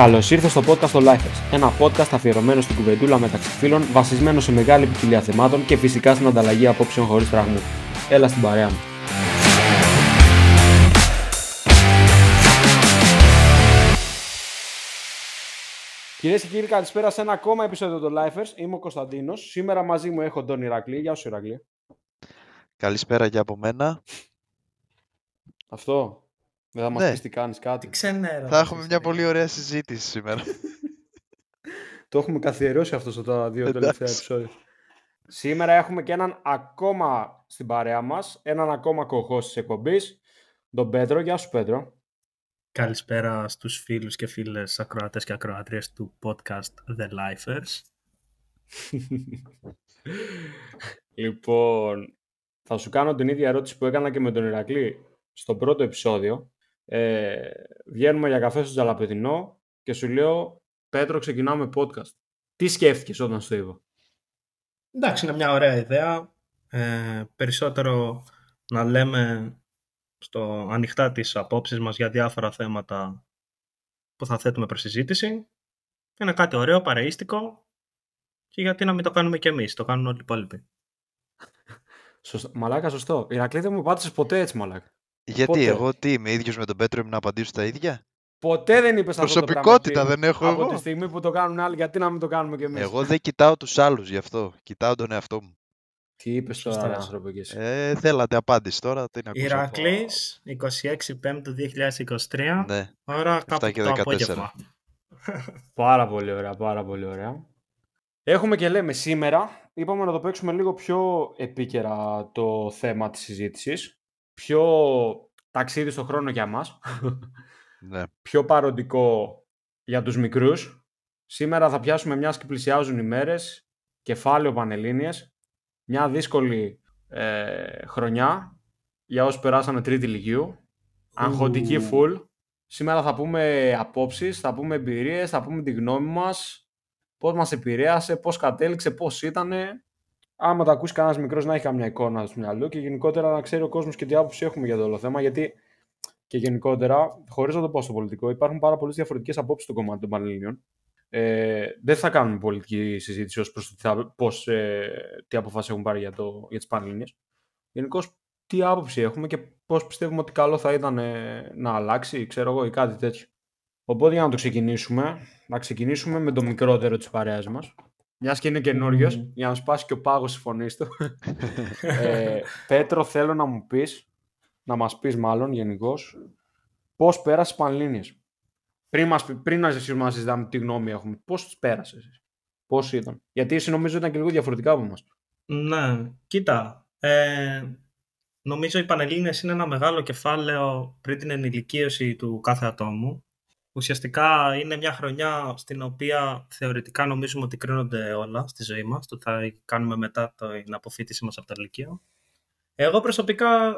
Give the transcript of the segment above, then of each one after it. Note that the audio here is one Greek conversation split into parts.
Καλώς ήρθες στο podcast των Lifers, ένα podcast αφιερωμένο στην κουβεντούλα μεταξύ φίλων, βασισμένο σε μεγάλη ποικιλία θεμάτων και φυσικά στην ανταλλαγή απόψεων χωρίς φραγμούς. Έλα στην παρέα μου. Κυρίες και κύριοι, καλησπέρα σε ένα ακόμα επεισόδιο των Lifers. Είμαι ο Κωνσταντίνος. Σήμερα μαζί μου έχω τον Ηρακλή. Γεια σου, Ηρακλή. Καλησπέρα και από μένα. Αυτό. Δεν θα μας Ναι. πεις τι κάνεις κάτι. Τι ξενέρα. Θα έχουμε μια πολύ ωραία συζήτηση σήμερα. Το έχουμε καθιερώσει αυτό στα δύο Εντάξει. τελευταία επεισόδια. Σήμερα έχουμε και έναν ακόμα στην παρέα μας, έναν ακόμα κοχό της εκπομπής, τον Πέτρο. Γεια σου Πέτρο. Καλησπέρα στους φίλους και φίλες ακροατές και ακροατρίες του podcast The Lifers. λοιπόν, θα σου κάνω την ίδια ερώτηση που έκανα και με τον Ηρακλή στο πρώτο επεισόδιο. Ε, βγαίνουμε για καφέ στο Τζαλαπεδινό και σου λέω, Πέτρο, ξεκινάμε podcast. Τι σκέφτηκες όταν σου το είπα; Εντάξει, είναι μια ωραία ιδέα. Ε, περισσότερο να λέμε στο ανοιχτά τις απόψεις μας για διάφορα θέματα που θα θέτουμε προς συζήτηση. Είναι κάτι ωραίο, παρεΐστικο και γιατί να μην το κάνουμε κι εμείς, το κάνουν όλοι οι υπόλοιποι. Σωστό. Μαλάκα, σωστό. Ηρακλή δεν μου πάτησες ποτέ έτσι, μαλάκα. Γιατί Πότε; εγώ τι είμαι ίδιος με τον Πέτρο είμαι να απαντήσω τα ίδια; Ποτέ δεν είπες αυτό το πράγμα. Προσωπικότητα ότι δεν έχω Από εγώ. τη στιγμή που το κάνουν άλλοι, γιατί να μην το κάνουμε κι εμείς; Εγώ δεν κοιτάω τους άλλους γι' αυτό. Κοιτάω τον εαυτό μου. Τι είπες Σωστά. τώρα, ρε άνθρωπο, και εσύ; Ε, θέλατε απάντηση τώρα. Τι να ακούσω. Ηρακλής, 26 Πέμπτου 2023, Ναι. ώρα κάπου και το 14. απόγευμα. Πάρα πολύ ωραία, πάρα πολύ ωραία. Έχουμε και λέμε σήμερα, είπαμε να το παίξουμε λίγο πιο επίκαιρα το θέμα της συζήτησης. Πιο ταξίδι στο χρόνο για μας. ναι. πιο παροντικό για τους μικρούς. Σήμερα θα πιάσουμε μιας και πλησιάζουν οι μέρες, κεφάλαιο Πανελλήνιες, μια δύσκολη ε, χρονιά για όσους περάσανε τρίτη λυκείου, αγχωτική Ου. full. Σήμερα θα πούμε απόψεις, θα πούμε εμπειρίες, θα πούμε τη γνώμη μας, πώς μας επηρέασε, πώς κατέληξε, πώς ήτανε. Άμα τα ακούσει κανένας μικρός να έχει καμιά εικόνα στο μυαλό και γενικότερα να ξέρει ο κόσμος και τι άποψη έχουμε για το όλο θέμα, γιατί και γενικότερα, χωρίς να το πω στο πολιτικό, υπάρχουν πάρα πολλές διαφορετικές απόψεις στο κομμάτι των Πανελληνίων. Ε, δεν θα κάνουμε πολιτική συζήτηση ως προς το τι, θα- πώς, ε, τι αποφάσεις έχουν πάρει για, το, για τις Πανελληνίες. Γενικώς, τι άποψη έχουμε και πώς πιστεύουμε ότι καλό θα ήταν ε, να αλλάξει, ξέρω εγώ, ή κάτι τέτοιο. Οπότε για να το ξεκινήσουμε, να ξεκινήσουμε με το μικρότερο της παρέας μας. Μιας και είναι καινούριος, Μμμ. για να σπάσει και ο πάγος της φωνής του. ε, Πέτρο, θέλω να μου πεις, να μας πεις μάλλον γενικώς, πώς πέρασες τις Πανελλήνιες; Πριν, μας, πει- πριν να ζήσουμε να συζητάμε τι γνώμη έχουμε, πώς τις πέρασες εσύ; Πώς ήταν; Γιατί εσύ νομίζω ήταν και λίγο διαφορετικά από εμάς. Ναι, κοίτα. Ε, νομίζω οι Πανελλήνιες είναι ένα μεγάλο κεφάλαιο πριν την ενηλικίωση του κάθε ατόμου. Ουσιαστικά είναι μια χρονιά στην οποία θεωρητικά νομίζουμε ότι κρίνονται όλα στη ζωή μας, το θα κάνουμε μετά την αποφύτιση μας από το Λυκείο. Εγώ προσωπικά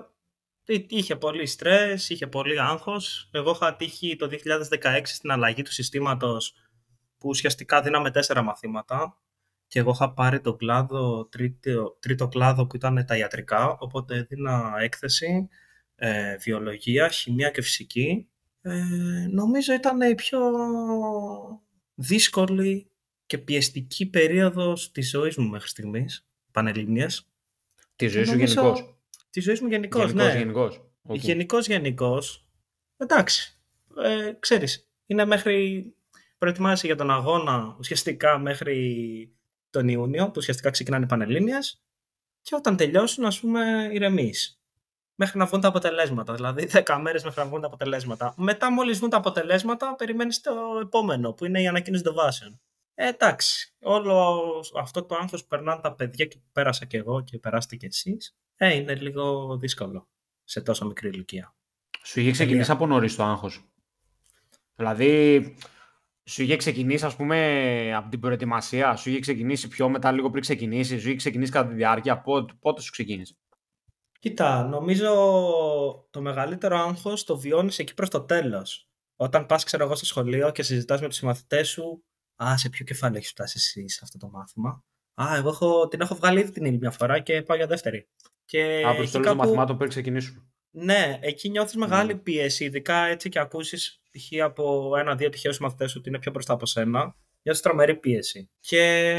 εί- είχε πολύ στρες, είχε πολύ άγχος. Εγώ είχα τύχει το 2016 στην αλλαγή του συστήματος που ουσιαστικά δίναμε τέσσερα μαθήματα και εγώ είχα πάρει τον κλάδο, τρίτο, τρίτο κλάδο που ήταν τα ιατρικά, οπότε έδινα έκθεση, ε, βιολογία, χημεία και φυσική. Ε, νομίζω ήταν η πιο δύσκολη και πιεστική περίοδος της ζωής μου μέχρι στιγμής, πανελληνίας. Τη ζωή σου Νομίζω- γενικώς. Τη ζωή μου γενικώς, Γενικώς, ναι. γενικώς. Γενικός, γενικός. Εντάξει, ε, ξέρεις, είναι μέχρι προετοιμάσαι για τον αγώνα ουσιαστικά μέχρι τον Ιούνιο, που ουσιαστικά ξεκινάνε οι Πανελλήνιες και όταν τελειώσουν, ας πούμε, ηρεμείς. Μέχρι να βγουν τα αποτελέσματα, δηλαδή 10 μέρες μέχρι να βγουν τα αποτελέσματα. Μετά μόλις βγουν τα αποτελέσματα, περιμένεις το επόμενο, που είναι η ανακοίνωση των βάσεων. Ε, εντάξει, όλο αυτό το άγχος που περνάνε τα παιδιά και που πέρασα και εγώ και περάσετε κι εσείς, ε, είναι λίγο δύσκολο σε τόσο μικρή ηλικία. Σου είχε ξεκινήσει από νωρίς το άγχος. Δηλαδή, σου είχε ξεκινήσει, ας πούμε, από την προετοιμασία, σου είχε ξεκινήσει πιο μετά, λίγο πριν ξεκινήσεις, σου είχε ξεκινήσει κατά τη διάρκεια. Πότε, πότε σου ξεκίνησε; Κοίτα, νομίζω το μεγαλύτερο άγχος το βιώνεις εκεί προς το τέλος. Όταν πας, ξέρω εγώ, στο σχολείο και συζητάς με τους συμμαθητές σου, «Α, σε ποιο κεφάλαιο έχεις φτάσει εσύ σε αυτό το μάθημα». «Α, εγώ έχω, την έχω βγάλει ήδη την ύλη μια φορά και πάω για δεύτερη». Και Από το εκεί τέλος των κάπου- μαθημάτων πριν ξεκινήσουμε. Ναι, εκεί νιώθεις μεγάλη πίεση, ειδικά έτσι και ακούσεις π.χ. από ένα-δύο τυχαίους μαθητέ ότι είναι πιο μπροστά από σένα, νιώθεις τρομερή πίεση. Και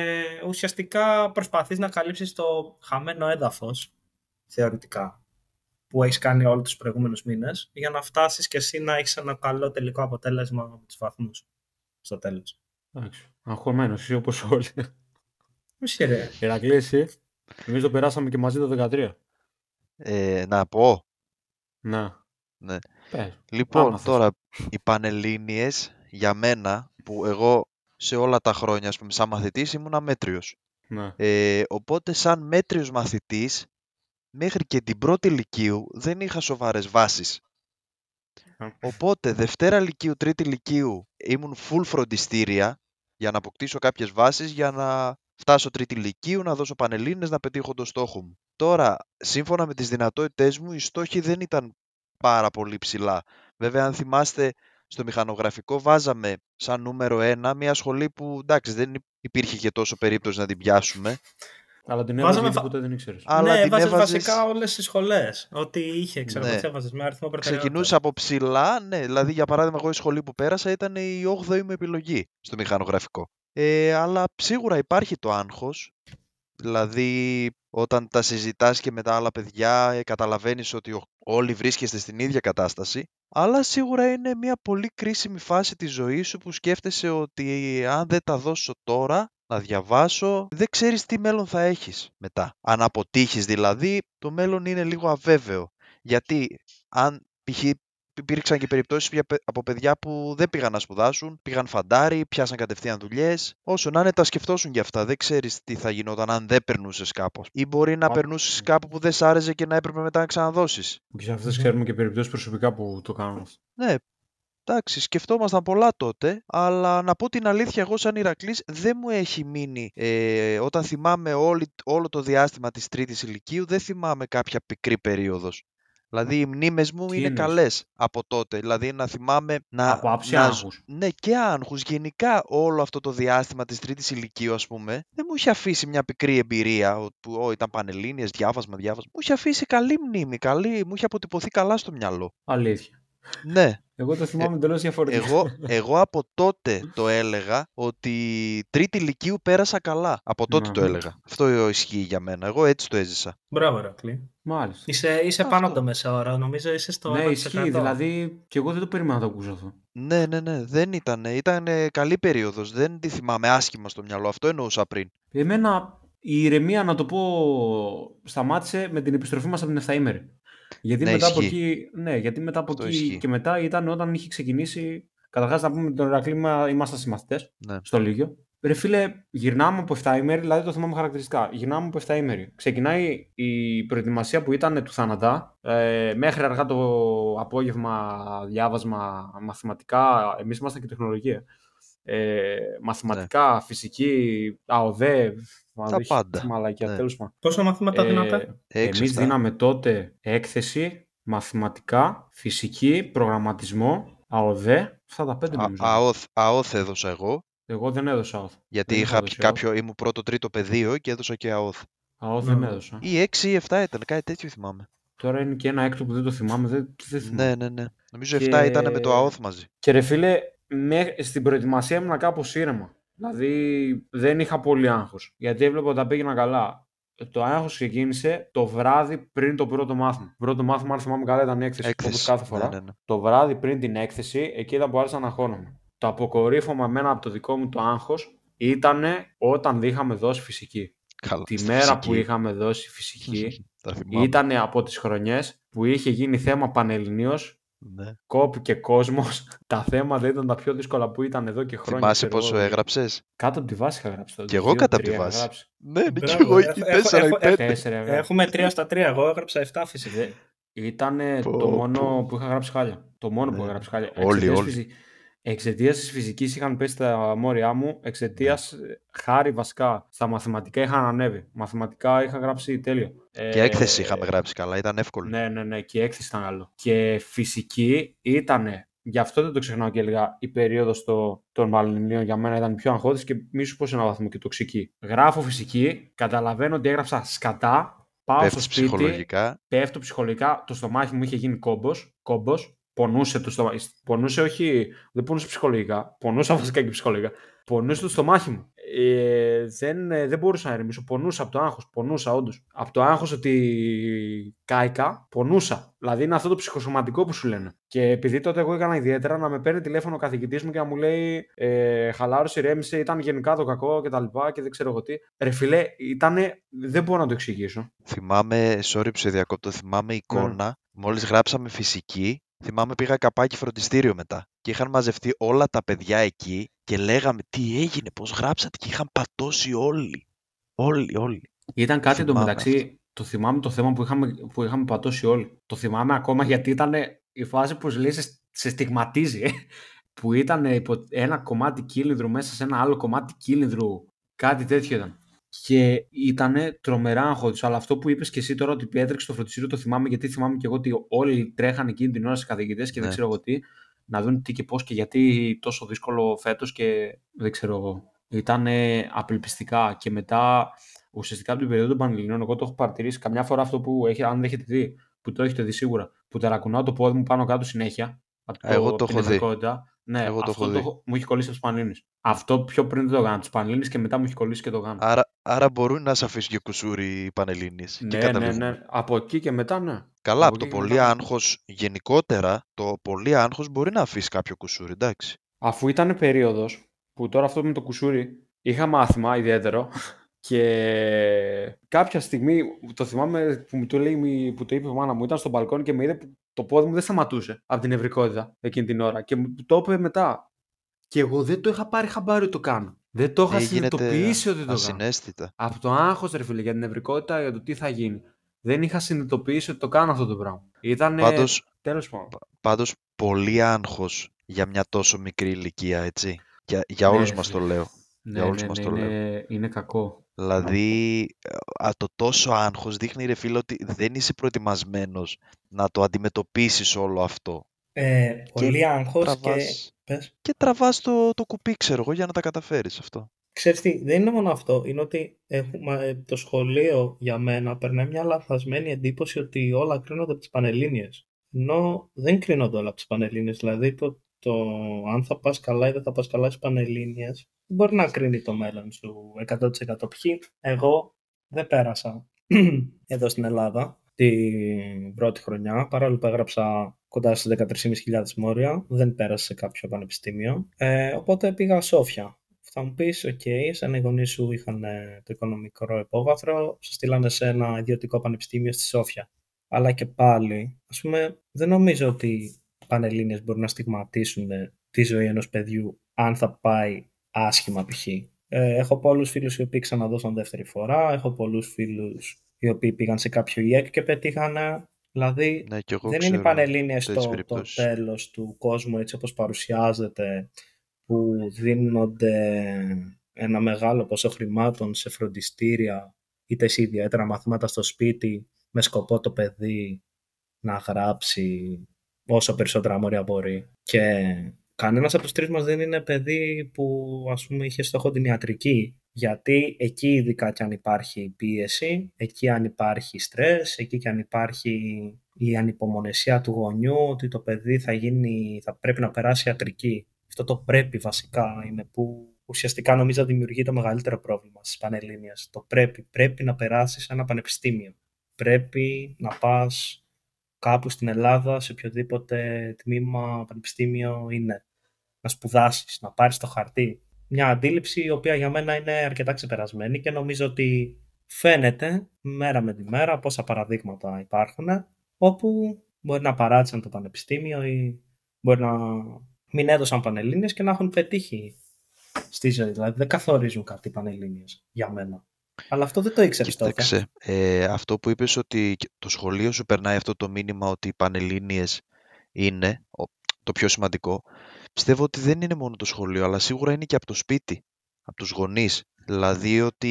ουσιαστικά προσπαθείς να καλύψεις το χαμένο έδαφος, θεωρητικά, που έχεις κάνει όλους τους προηγούμενους μήνες, για να φτάσεις και εσύ να έχεις ένα καλό τελικό αποτέλεσμα από τους βαθμούς στο τέλος. Εντάξει. Αγχωμένος, εσύ όπως όλοι. Όχι, ρε. Ηρακλής, εσύ; Εμείς το περάσαμε και μαζί το 13. Ε, να πω. Να. Ναι. Πες. Λοιπόν, Άμα θες. τώρα οι Πανελλήνιες για μένα που εγώ σε όλα τα χρόνια, ας πούμε, σαν μαθητής ήμουν αμέτριος. Ναι. Ε, οπότε σαν μέτριος μαθητής μέχρι και την πρώτη λυκείου δεν είχα σοβαρές βάσεις. Οπότε Δευτέρα Λυκείου, Τρίτη Λυκείου ήμουν full φροντιστήρια για να αποκτήσω κάποιες βάσεις για να φτάσω Τρίτη Λυκείου, να δώσω πανελλήνες, να πετύχω το στόχο μου. Τώρα, σύμφωνα με τις δυνατότητές μου, οι στόχοι δεν ήταν πάρα πολύ ψηλά. Βέβαια, αν θυμάστε, στο μηχανογραφικό βάζαμε σαν νούμερο ένα μια σχολή που εντάξει δεν υπήρχε και τόσο περίπτωση να την πιάσουμε. Αλλά την Βάζαμε έβαζε γιατί φα- ποτέ δεν ήξερες. Αλλά ναι, την έβαζες έβαζες- βασικά όλες τις σχολές. Ό,τι είχε, ξέρω Ναι. ναι. έβαζε με αριθμό προτεραιότητα. Ξεκινούσα από ψηλά, ναι, δηλαδή για παράδειγμα εγώ η σχολή που πέρασα ήταν η 8η μου επιλογή στο μηχανογραφικό. Ε, αλλά σίγουρα υπάρχει το άγχος, δηλαδή όταν τα συζητάς και με τα άλλα παιδιά ε, καταλαβαίνεις ότι ο- όλοι βρίσκεστε στην ίδια κατάσταση, αλλά σίγουρα είναι μια πολύ κρίσιμη φάση της ζωής σου που σκέφτεσαι ότι αν δεν τα δώσω τώρα να διαβάσω, δεν ξέρεις τι μέλλον θα έχεις μετά. Αν αποτύχεις δηλαδή, το μέλλον είναι λίγο αβέβαιο. Γιατί αν π.χ. υπήρξαν και περιπτώσεις πια παι- από παιδιά που δεν πήγαν να σπουδάσουν, πήγαν φαντάρι, πιάσαν κατευθείαν δουλειές. Όσο να είναι, τα σκεφτόσουν για αυτά. Δεν ξέρεις τι θα γινόταν αν δεν περνούσες κάπως. Ή μπορεί να Α, περνούσες κάπου που δεν σ' άρεσε και να έπρεπε μετά να ξαναδώσεις. Και σε αυτές ξέρουμε και περιπτώσεις προσωπικά που το κάνουν αυτό. Ναι, εντάξει, σκεφτόμασταν πολλά τότε, αλλά να πω την αλήθεια, εγώ σαν Ηρακλής δεν μου έχει μείνει. Ε, όταν θυμάμαι όλη, όλο το διάστημα της τρίτης ηλικίου, δεν θυμάμαι κάποια πικρή περίοδος. Δηλαδή οι μνήμες μου Τι είναι εννοείς; καλές από τότε. Δηλαδή να θυμάμαι να... Από άψη να ζ- άγχους. Ναι, και άγχους. Γενικά όλο αυτό το διάστημα της τρίτης ηλικίου, ας πούμε, δεν μου είχε αφήσει μια πικρή εμπειρία ο- που «Ω, ήταν πανελλήνιες, διάβασμα, διάβασμα. Μου είχε αφήσει καλή μνήμη, καλή, μου είχε αποτυπωθεί καλά στο μυαλό. Αλήθεια. Ναι, Εγώ το θυμάμαι εντελώς διαφορετικά. εγώ, εγώ από τότε το έλεγα ότι τρίτη ηλικίου πέρασα καλά. Από τότε Ναι. το έλεγα. Αυτό ισχύει για μένα. Εγώ έτσι το έζησα. Μπράβο, Ρακλή. Μάλιστα. Είσαι, είσαι Αυτό. πάνω από το μεσόωρο. Νομίζω είσαι στο ναι, 1%. ισχύει. Δηλαδή, και εγώ δεν το περίμενα να το ακούσω αυτό. Ναι, ναι, ναι. Δεν ήταν. Ήταν καλή περίοδος. Δεν τη θυμάμαι άσχημα στο μυαλό. Αυτό εννοούσα πριν. Εμένα η ηρεμία, να το πω, σταμάτησε με την επιστροφή μας από την 7 Γιατί Ναι, μετά από ισχύει. εκεί, ναι, γιατί μετά από Αυτό εκεί ισχύει. και μετά ήταν όταν είχε ξεκινήσει. Καταρχάς, να πούμε τον Ηρακλή, μα- ήμασταν συμμαθητές Ναι. στο Λίγιο. Ρε φίλε, γυρνάμε από 7 ημέρη, δηλαδή το θυμάμαι χαρακτηριστικά. Γυρνάμε από 7 ημέρη. Ξεκινάει η προετοιμασία που ήταν του θάνατα. Ε, μέχρι αργά το απόγευμα, διάβασμα, μαθηματικά. Εμείς ήμασταν και τεχνολογία. Ε, μαθηματικά, φυσική, ΑΟΔΕ, Τα πάντα. Μαλακιά, Ναι. τέλος πάντων. Πόσα μαθήματα Ε, δίνατε. Έξι, εμείς εφτά. δίναμε τότε έκθεση, μαθηματικά, φυσική, προγραμματισμό, ΑΟΔΕ, αυτά τα πέντε Α- νομίζω. ΑΟΘ, ΑΟΘ έδωσα εγώ. Εγώ δεν έδωσα ΑΟΘ. Γιατί Δεν είχα δώσει πει κάποιο, ήμουν πρώτο τρίτο πεδίο και έδωσα και ΑΟΘ. ΑΟΘ Ναι. δεν έδωσα. Ή 6 ή 7 ήταν, κάτι τέτοιο θυμάμαι. Τώρα είναι και ένα έκτο που δεν το θυμάμαι, δεν, δεν θυμάμαι. Ναι, ναι, ναι. Νομίζω Και- 7 ήταν με το ΑΟΘ μαζί. Και ρε φίλε, με, στην προετοιμασία ήμουν κάπως ήρεμα. Δηλαδή δεν είχα πολύ άγχος. Γιατί έβλεπα ότι τα πήγαινα καλά. Το άγχος ξεκίνησε το βράδυ πριν το πρώτο μάθημα. Πρώτο μάθημα, αν θυμάμαι καλά, ήταν η έκθεση, όπως Έκθεση. κάθε φορά. Ναι, ναι, ναι. Το βράδυ πριν την έκθεση, εκεί ήταν που άρχισα να αγχώνομαι. Το αποκορύφωμα εμένα από το δικό μου το άγχος ήταν όταν δεν είχαμε δώσει φυσική. Καλά. Τη στη μέρα φυσική. που είχαμε δώσει φυσική Τα θυμάμαι. ήταν από τις χρονιές που είχε γίνει θέμα πανελληνίως Ναι. κόπηκε κόσμος. Τα θέματα ήταν τα πιο δύσκολα που ήταν εδώ και χρόνια. Θυμάσαι ξέρω πόσο εγώ. έγραψες; Κάτω από τη βάση είχα γράψει τότε. Κι εγώ Δύο, κάτω από τη τρία είχα βάση. γράψει. Ναι, ναι, και Μπράβο, εγώ έχω- εκεί έχω- 4 ή έχω- 5. Τέσσερα είχα γράψει. Έχουμε 3 στα 3. Εγώ έγραψα 7 φυσικά. Ήταν Πω, το πω. μόνο που είχα γράψει χάλια. Το μόνο που Ναι. είχα γράψει χάλια. Όλοι, Εξαιτίας όλοι. Φυσι- Εξαιτίας της φυσικής είχαν πέσει τα μόρια μου, εξαιτίας ε, χάρη βασικά στα μαθηματικά είχαν ανέβει. Μαθηματικά είχα γράψει τέλειο. Και έκθεση είχαμε γράψει καλά, ήταν εύκολο. Ναι, ναι, ναι, και η έκθεση ήταν άλλο. Και φυσική ήταν, γι' αυτό δεν το ξεχνάω και έλεγα, η περίοδος το, των Μαλλινίων για μένα ήταν πιο αγχώδης και μη σου πω σε ένα βαθμό και τοξική. Γράφω φυσική, καταλαβαίνω ότι έγραψα σκατά, πάω Πέφτεις στο σπίτι, ψυχολογικά. πέφτω ψυχολογικά, το στομάχι μου είχε γίνει κόμπος, κόμπος πονούσε το στομάχι. Πονούσε όχι, δεν πονούσε ψυχολογικά. Πονούσα βασικά και ψυχολογικά. Πονούσε το στομάχι μου. Ε, δεν, ε, δεν μπορούσα να ηρεμήσω. Πονούσα από το άγχος. Πονούσα όντως. Από το άγχος ότι κάηκα, πονούσα. Δηλαδή είναι αυτό το ψυχοσωματικό που σου λένε. Και επειδή τότε εγώ έκανα ιδιαίτερα να με παίρνει τηλέφωνο ο καθηγητής μου και να μου λέει ε, Χαλάρωση, ηρέμησε, ήταν γενικά το κακό και τα λοιπά και δεν ξέρω εγώ τι. Ρε φιλέ, ήτανε, δεν μπορώ να το εξηγήσω. Θυμάμαι, sorry που σε διακόπτω, θυμάμαι εικόνα. Ναι. Μόλις γράψαμε φυσική, θυμάμαι πήγα καπάκι φροντιστήριο μετά. Και είχαν μαζευτεί όλα τα παιδιά εκεί και λέγαμε τι έγινε, πώς γράψατε και είχαν πατώσει όλοι. Όλοι, όλοι. Ήταν κάτι εντωμεταξύ, το θυμάμαι το θέμα που είχαμε, που είχαμε πατώσει όλοι. Το θυμάμαι ακόμα γιατί ήταν η φάση που λέει σε στιγματίζει. Ε. Που ήταν ένα κομμάτι κύλινδρου μέσα σε ένα άλλο κομμάτι κύλινδρου. Κάτι τέτοιο ήταν. Και ήταν τρομερά αγχώδη. Αλλά αυτό που είπες και εσύ τώρα ότι έτρεξε το φροντιστήριο το θυμάμαι γιατί θυμάμαι και εγώ ότι όλοι τρέχανε εκείνη την ώρα στι καθηγητές και δεν ναι. ξέρω εγώ τι να δουν τι και πώς και γιατί τόσο δύσκολο φέτος και δεν ξέρω εγώ. Ήταν απελπιστικά και μετά ουσιαστικά από την περίοδο των Πανελληνίων εγώ το έχω παρατηρήσει καμιά φορά αυτό που έχει, αν δεν έχετε δει, που το έχετε δει σίγουρα, που ταρακουνάω το πόδι μου πάνω κάτω συνέχεια. Από το, εγώ το έχω δει. Ναι, Εγώ το αυτό έχω Το, μου έχει κολλήσει από του Πανελλήνιες. Αυτό πιο πριν δεν το κάνω. Του Πανελλήνιες και μετά μου έχει κολλήσει και το κάνω. Άρα, άρα μπορούν να σε αφήσουν και κουσούρι οι Πανελλήνιες. Ναι, ναι, ναι. Από εκεί και μετά, ναι. Καλά, από, το πολύ άγχος γενικότερα, το πολύ άγχος μπορεί να αφήσει κάποιο κουσούρι, εντάξει. Αφού ήταν περίοδος που τώρα αυτό με το κουσούρι είχα μάθημα ιδιαίτερο και κάποια στιγμή, το θυμάμαι που μου το, λέει, που το είπε η μάνα μου, ήταν στο μπαλκόνι και με είδε που το πόδι μου δεν σταματούσε από την ευρικότητα εκείνη την ώρα. Και μου το είπε μετά. Και εγώ δεν το είχα πάρει χαμπάρι ότι το κάνω. Δεν το είχα συνειδητοποιήσει ότι το ασυναίσθητα. κάνω. Από το άγχος, ρε φίλε, για την ευρικότητα, για το τι θα γίνει. Δεν είχα συνειδητοποιήσει ότι το κάνω αυτό το πράγμα. Ήταν. Πάντως, τέλος πάντων. Πάντως, πολύ άγχος για μια τόσο μικρή ηλικία, έτσι. Για, για ναι, όλους μας το λέω. Ναι, για όλους ναι, μας ναι, το λέω. Είναι, είναι κακό. Δηλαδή, α, το τόσο άγχος δείχνει ρε φίλο ότι δεν είσαι προετοιμασμένος να το αντιμετωπίσεις όλο αυτό. Ε, πολύ και άγχος τραβάς, και... Και τραβάς το, το κουπί, ξέρω εγώ, για να τα καταφέρεις αυτό. Ξέρεις τι, δεν είναι μόνο αυτό. Είναι ότι έχουμε, το σχολείο για μένα περνάει μια λαθασμένη εντύπωση ότι όλα κρίνονται από τις Πανελλήνιες. Ενώ δεν κρίνονται όλα από τις Πανελλήνιες. Δηλαδή το, το αν θα πας καλά ή δεν θα πας καλά στις Πανελλήνιες μπορεί να κρίνει το μέλλον σου 100% ποιοι; Εγώ δεν πέρασα εδώ στην Ελλάδα την πρώτη χρονιά, παρόλο που έγραψα κοντά στις 13.500 μόρια, δεν πέρασα σε κάποιο πανεπιστήμιο, ε, οπότε πήγα Σόφια. Θα μου πεις, OK, okay, σαν οι γονείς σου είχαν ε, το οικονομικό υπόβαθρο, σε στείλανε σε ένα ιδιωτικό πανεπιστήμιο στη Σόφια. Αλλά και πάλι, ας πούμε, δεν νομίζω ότι οι Πανελλήνιες μπορούν να στιγματίσουν τη ζωή ενός παιδιού αν θα πάει άσχημα π.χ. Ε, έχω πολλούς φίλους οι οποίοι ξαναδώσαν δεύτερη φορά, έχω πολλούς φίλους οι οποίοι πήγαν σε κάποιο ΙΕΚ και πετύχανε. Δηλαδή ναι, και εγώ δεν είναι οι Πανελλήνιες το, το τέλος του κόσμου έτσι όπως παρουσιάζεται που δίνονται ένα μεγάλο ποσό χρημάτων σε φροντιστήρια είτε σε ιδιαίτερα μαθήματα στο σπίτι με σκοπό το παιδί να γράψει όσο περισσότερα μόρια μπορεί και Κανένας από τους τρεις μας δεν είναι παιδί που ας πούμε είχε στόχο την ιατρική. Γιατί εκεί ειδικά και αν υπάρχει πίεση, εκεί αν υπάρχει στρες, εκεί και αν υπάρχει η ανυπομονεσία του γονιού ότι το παιδί θα, γίνει, θα πρέπει να περάσει ιατρική. Αυτό το πρέπει βασικά είναι που ουσιαστικά νομίζω δημιουργεί το μεγαλύτερο πρόβλημα στις Πανελλήνιες. Το πρέπει. Πρέπει να περάσεις ένα πανεπιστήμιο. Πρέπει να πας κάπου στην Ελλάδα, σε οποιοδήποτε τμήμα πανεπιστήμιο είναι, να σπουδάσεις, να πάρεις το χαρτί. Μια αντίληψη η οποία για μένα είναι αρκετά ξεπερασμένη και νομίζω ότι φαίνεται μέρα με τη μέρα πόσα παραδείγματα υπάρχουν όπου μπορεί να παράτησαν το πανεπιστήμιο ή μπορεί να μην έδωσαν πανελλήνιες και να έχουν πετύχει στη ζωή. Δηλαδή δεν καθορίζουν κάτι οι πανελλήνιες για μένα. Αλλά αυτό δεν το ήξερες τότε. Ε, αυτό που είπες ότι το σχολείο σου περνάει αυτό το μήνυμα ότι οι Πανελλήνιες είναι το πιο σημαντικό. Πιστεύω ότι δεν είναι μόνο το σχολείο, αλλά σίγουρα είναι και από το σπίτι, από τους γονείς. Δηλαδή ότι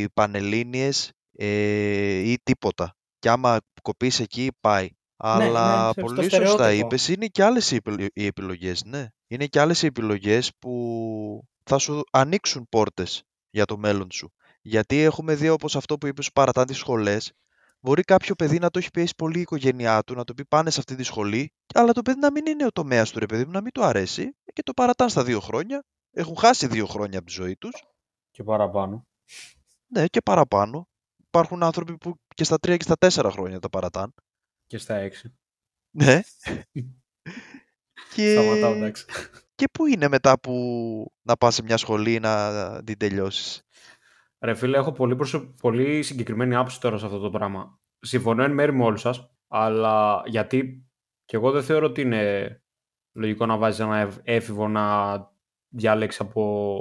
οι Πανελλήνιες ε, ή τίποτα. Και άμα κοπείς εκεί πάει. Ναι, αλλά ναι, πολύ σωστά είπες, είναι και άλλες οι επιλογές, ναι. Είναι και άλλες οι επιλογές που θα σου ανοίξουν πόρτες για το μέλλον σου. Γιατί έχουμε δει όπως αυτό που είπες παρατά τις σχολές, Μπορεί κάποιο παιδί να το έχει πιέσει πολύ η οικογένειά του, να το πει πάνε σε αυτή τη σχολή, αλλά το παιδί να μην είναι ο τομέας του ρε παιδί μου, να μην του αρέσει και το παρατάνε στα δύο χρόνια. Έχουν χάσει δύο χρόνια από τη ζωή τους. Και παραπάνω. Ναι, και παραπάνω. Υπάρχουν άνθρωποι που και στα τρία και στα τέσσερα χρόνια τα παρατάνε. Και στα έξι. Ναι. και... Σταματάω, εντάξει. και πού είναι μετά που να πας σε μια σχολή να την τελειώσεις; Ρε φίλε, έχω πολύ, προσω... πολύ συγκεκριμένη άποψη τώρα σε αυτό το πράγμα. Συμφωνώ εν μέρη με όλους σας, αλλά γιατί και εγώ δεν θεωρώ ότι είναι λογικό να βάζεις ένα εφ- έφηβο να διαλέξει από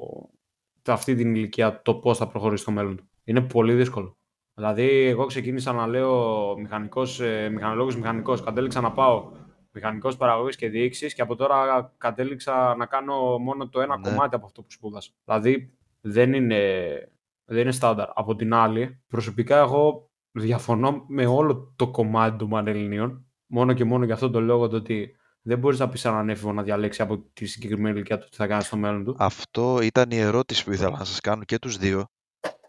αυτή την ηλικία το πώς θα προχωρήσει στο μέλλον του. Είναι πολύ δύσκολο. Δηλαδή, εγώ ξεκίνησα να λέω μηχανικός, ε, μηχανολόγος, μηχανικός. Κατέληξα να πάω μηχανικός παραγωγής και διοίκησης και από τώρα κατέληξα να κάνω μόνο το ένα Ναι. κομμάτι από αυτό που σπούδασα. Δηλαδή, δεν είναι, δεν είναι στάνταρ. Από την άλλη, προσωπικά εγώ διαφωνώ με όλο το κομμάτι των Πανελληνίων, μόνο και μόνο για αυτόν τον λόγο το ότι δεν μπορείς να πεις έναν έφηβο να διαλέξει από τη συγκεκριμένη ηλικία του τι θα κάνεις στο μέλλον του. Αυτό ήταν η ερώτηση που ήθελα να σας κάνω και τους δύο.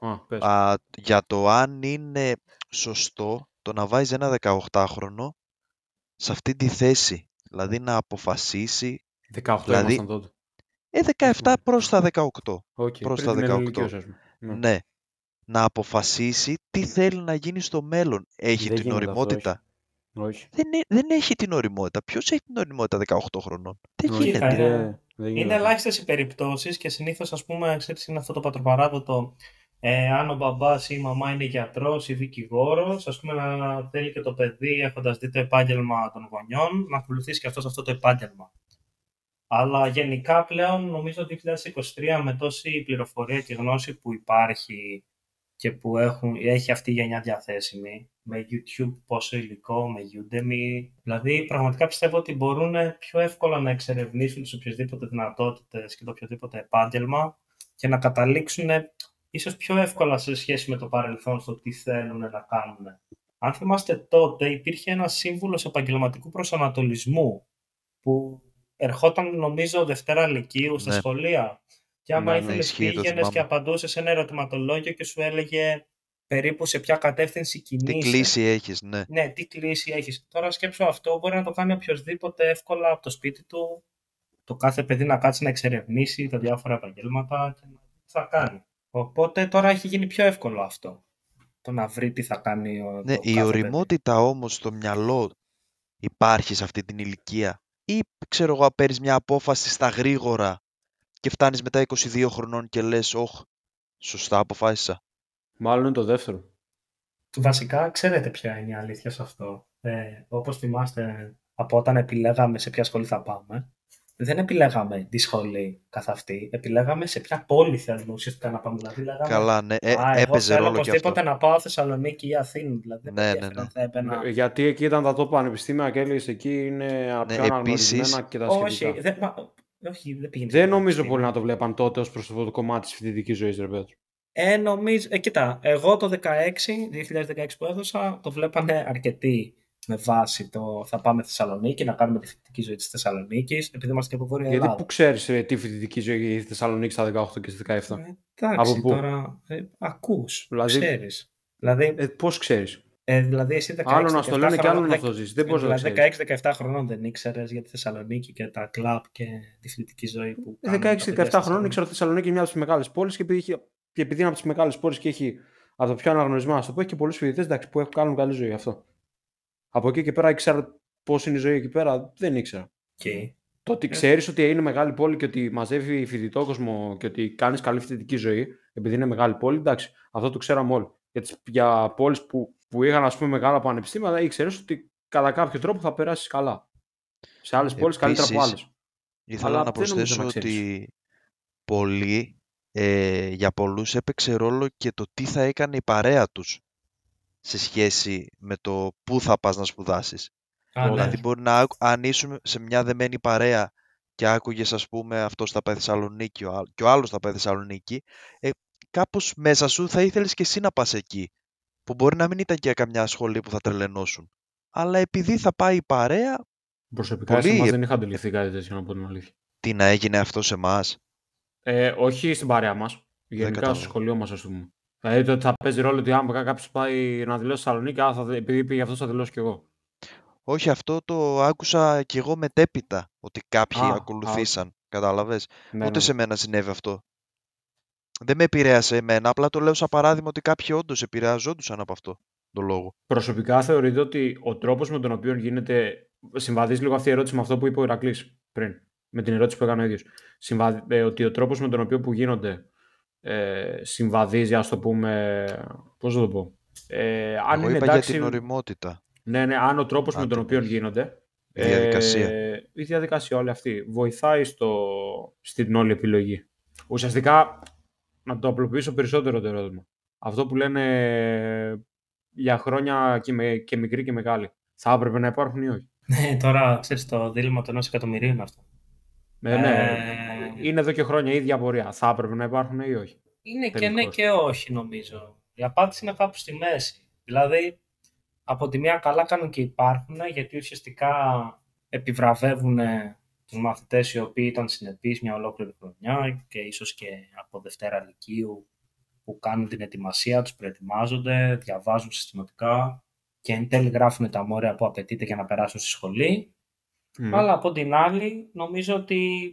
Α, πες. Α, για το αν είναι σωστό το να βάζεις ένα 18χρονο σε αυτή τη θέση. Δηλαδή να αποφασίσει. 18 δηλαδή- ήμασταν τότε. Ε, 17 προς τα 18. Okay, προς πριν τα την 18. ενηλικίωση, ας πούμε. Ναι. Ναι. Να αποφασίσει τι θέλει να γίνει στο μέλλον. Έχει Δεν την γίνεται αυτό, οριμότητα. Όχι. Δεν, ε- δεν έχει την οριμότητα. Ποιος έχει την οριμότητα 18 χρονών; Δεν Όχι, γίνεται. Κοίτα, δεν- είναι- δεν γίνεται Είναι αυτό. ελάχιστες οι περιπτώσεις και συνήθως, ας πούμε, ξέρεις, είναι αυτό το πατροπαράδοτο. Ε, αν ο μπαμπάς ή η μαμά είναι γιατρός ή δικηγόρος, ας πούμε, να θέλει και το παιδί, έχοντας δει το επάγγελμα των γονιών, να ακολουθήσει και αυτός αυτό το επάγγελμα. Αλλά γενικά πλέον, νομίζω 2023 με τόση πληροφορία και γνώση που υπάρχει και που έχουν, έχει αυτή η γενιά διαθέσιμη, με YouTube πόσο υλικό, με Udemy. Δηλαδή, πραγματικά πιστεύω ότι μπορούν πιο εύκολα να εξερευνήσουν τις οποιασδήποτε δυνατότητες και το οποιοδήποτε επάγγελμα και να καταλήξουν ίσως πιο εύκολα σε σχέση με το παρελθόν στο τι θέλουν να κάνουν. Αν θυμάστε τότε υπήρχε ένα σύμβουλος επαγγελματικού προσανατολισμού που ερχόταν νομίζω Δευτέρα Λυκείου στα Ναι. σχολεία και άμα Ναι, ναι, ήθελες ισχύει, το πήγαινες και θυμάμαι. απαντούσες ένα ερωτηματολόγιο και σου έλεγε περίπου σε ποια κατεύθυνση Τι κινείσαι. κλίση έχεις, ναι. Ναι, τι κλίση έχεις. Τώρα σκέψω αυτό, μπορεί να το κάνει οποιοδήποτε εύκολα από το σπίτι του, το κάθε παιδί να κάτσει να εξερευνήσει τα διάφορα επαγγέλματα και να δει τι θα κάνει. Οπότε τώρα έχει γίνει πιο εύκολο αυτό. Το να βρει τι θα κάνει ο Ναι, το η κάθε οριμότητα όμως στο μυαλό υπάρχει σε αυτή την ηλικία ή ξέρω εγώ παίρνεις μια απόφαση στα γρήγορα και φτάνεις μετά 22 χρονών και λες όχ, σωστά αποφάσισα. Μάλλον είναι το δεύτερο. παιδί. Βασικά, ξέρετε ποια είναι η αλήθεια σε αυτό. Ε, όπως θυμάστε, από όταν επιλέγαμε σε ποια σχολή θα πάμε, δεν επιλέγαμε τη σχολή καθ' αυτή, επιλέγαμε σε ποια πόλη θέλουμε ουσιαστικά να πάμε. Δηλαδή, λέγαμε, Καλά, ναι, ε, Α, εγώ έπαιζε θέλω ρόλο και αυτό. οπωσδήποτε να πάω Θεσσαλονίκη ή Αθήνα. Δηλαδή, δεν Ναι, με ναι, ενδιαφέρει ναι. αν θα έμπαινα. Ε, Γιατί εκεί ήταν τα top πανεπιστήμια και έλεγες εκεί είναι από Ναι, πιο επίσης- αναγνωρισμένα και τα Όχι, σχετικά. δεν, μα, όχι, δεν πήγαινε. Δεν στο νομίζω πανεπιστήμιο. πολύ να το βλέπαν τότε ως προς αυτό το κομμάτι της φοιτητικής ζωής, ρε Πέτρο. Ε, νομίζω, ε, κοίτα, εγώ το 16, 2016 που έδωσα, το βλέπανε αρκετοί με βάση το θα πάμε Θεσσαλονίκη, να κάνουμε τη φοιτητική ζωή της Θεσσαλονίκης, επειδή είμαστε και από Βόρεια Γιατί Ελλάδα. που ξέρεις τι φοιτητική ζωή έχει η Θεσσαλονίκη στα 18 και στα 17. Ε, εντάξει, Από πού; τώρα ε, ακούς, Δηλαδή- ξέρεις. Δηλαδή, Ε, Πώς ξέρεις; ε, δηλαδή εσύ 16, Άλλο να στο 17 λένε και άλλο χρονών- να το ζήσει. Δεν μπορεί να δηλαδή ξέρεις. 16-17 χρονών δεν ήξερες για τη Θεσσαλονίκη και τα κλαμπ και τη φοιτητική ζωή που κάνουν τα 16-17 παιδιά στη Ε, χρονών ήξερα ότι η Θεσσαλονίκη είναι μια από τις μεγάλες πόλεις και επειδή, έχει- και επειδή είναι από τις μεγάλες πόλεις και έχει από τα πιο αναγνωρισμένα, ας το πω, έχει και πολλούς φοιτητές που έχουν κάνουν καλή ζωή αυτό. Από εκεί και πέρα ήξερα πώς είναι η ζωή εκεί πέρα, δεν ήξερα. Εκεί. Το ότι Ε. ξέρεις ότι είναι μεγάλη πόλη και ότι μαζεύει φοιτητό κόσμο και ότι κάνεις καλή φοιτητική ζωή, επειδή είναι μεγάλη πόλη, εντάξει, αυτό το ξέραμε όλοι. Για, τις, για πόλεις που, που είχαν ας πούμε, μεγάλα πανεπιστήμια, ήξερες ότι κατά κάποιο τρόπο θα περάσεις καλά. Σε άλλες πόλεις καλύτερα από Επίσης, άλλες. Ήθελα Αλλά να δεν νομίζω προσθέσω να ξέρεις. ότι πολλοί, ε, για πολλούς έπαιξε ρόλο και το τι θα έκανε η παρέα τους σε σχέση με το πού θα πας να σπουδάσεις. Α, ναι. Δηλαδή μπορεί να, άκου- αν ήσουν σε μια δεμένη παρέα και άκουγες ας πούμε αυτός θα πάει Θεσσαλονίκη ο άλλ- και ο άλλος θα πάει Θεσσαλονίκη, ε, κάπως μέσα σου θα ήθελες και εσύ να πας εκεί. Που μπορεί να μην ήταν και καμιά σχολή που θα τρελαινώσουν. Αλλά επειδή θα πάει η παρέα, Προσωπικά Πολύ σε εμάς ε- δεν είχα αντιληφθεί κάτι τέτοιο, να πω την αλήθεια. τι να έγινε αυτό σε εμάς; Ε, όχι στην παρέα μας. Γενικά κατάλαβα. στο σχολείο μας, ας πούμε. Δηλαδή το ότι θα παίζει ρόλο ότι άμα κάποιος πάει να δηλώσει Θεσσαλονίκη, θα, επειδή πήγε αυτό, θα δηλώσω κι εγώ. Όχι, αυτό το άκουσα κι εγώ μετέπειτα, ότι κάποιοι Α, ακολουθήσαν. Κατάλαβες; Ναι, Ούτε ναι. σε μένα συνέβη αυτό. Δεν με επηρέασε εμένα, απλά το λέω σαν παράδειγμα ότι κάποιοι όντως επηρεαζόντουσαν από αυτό το λόγο. Προσωπικά θεωρείτε ότι ο τρόπος με τον οποίο γίνεται. Συμβαδίζει λίγο αυτή η ερώτηση με αυτό που είπε ο Ηρακλής πριν. Με την ερώτηση που έκανε ο ίδιος. Ότι ο τρόπος με τον οποίο που γίνονται ε, συμβαδίζει, ας το πούμε. Πώς θα το πω. Ε, αν Εγώ είναι είπα εντάξει, για την οριμότητα. Ναι, ναι, αν ο τρόπος με Αν τον το οποίο πες. γίνονται. Η διαδικασία. Ε, η διαδικασία όλη αυτή βοηθάει στο, στην όλη επιλογή. Ουσιαστικά, να το απλοποιήσω περισσότερο το ερώτημα. Αυτό που λένε για χρόνια και, με, και μικροί και μεγάλοι. Θα έπρεπε να υπάρχουν ή όχι; Ναι, τώρα ξέρεις το δίλημα του ενός εκατομμυρίου είναι αυτό. Ναι, ναι. Ε, Είναι εδώ και χρόνια η ίδια απορία. Θα έπρεπε να υπάρχουν ή όχι; Είναι και Τελικώς. ναι και όχι νομίζω. Η απάντηση είναι κάπου στη μέση. Δηλαδή, από τη μία καλά κάνουν και υπάρχουν, γιατί ουσιαστικά επιβραβεύουν τους μαθητές οι οποίοι ήταν συνεπείς μια ολόκληρη χρονιά και ίσως και από Δευτέρα Λυκείου που κάνουν την ετοιμασία τους, προετοιμάζονται, διαβάζουν συστηματικά και εν τέλει γράφουν τα μόρια που απαιτείται για να περάσουν στη σχολή. Μμ. Αλλά από την άλλη, νομίζω ότι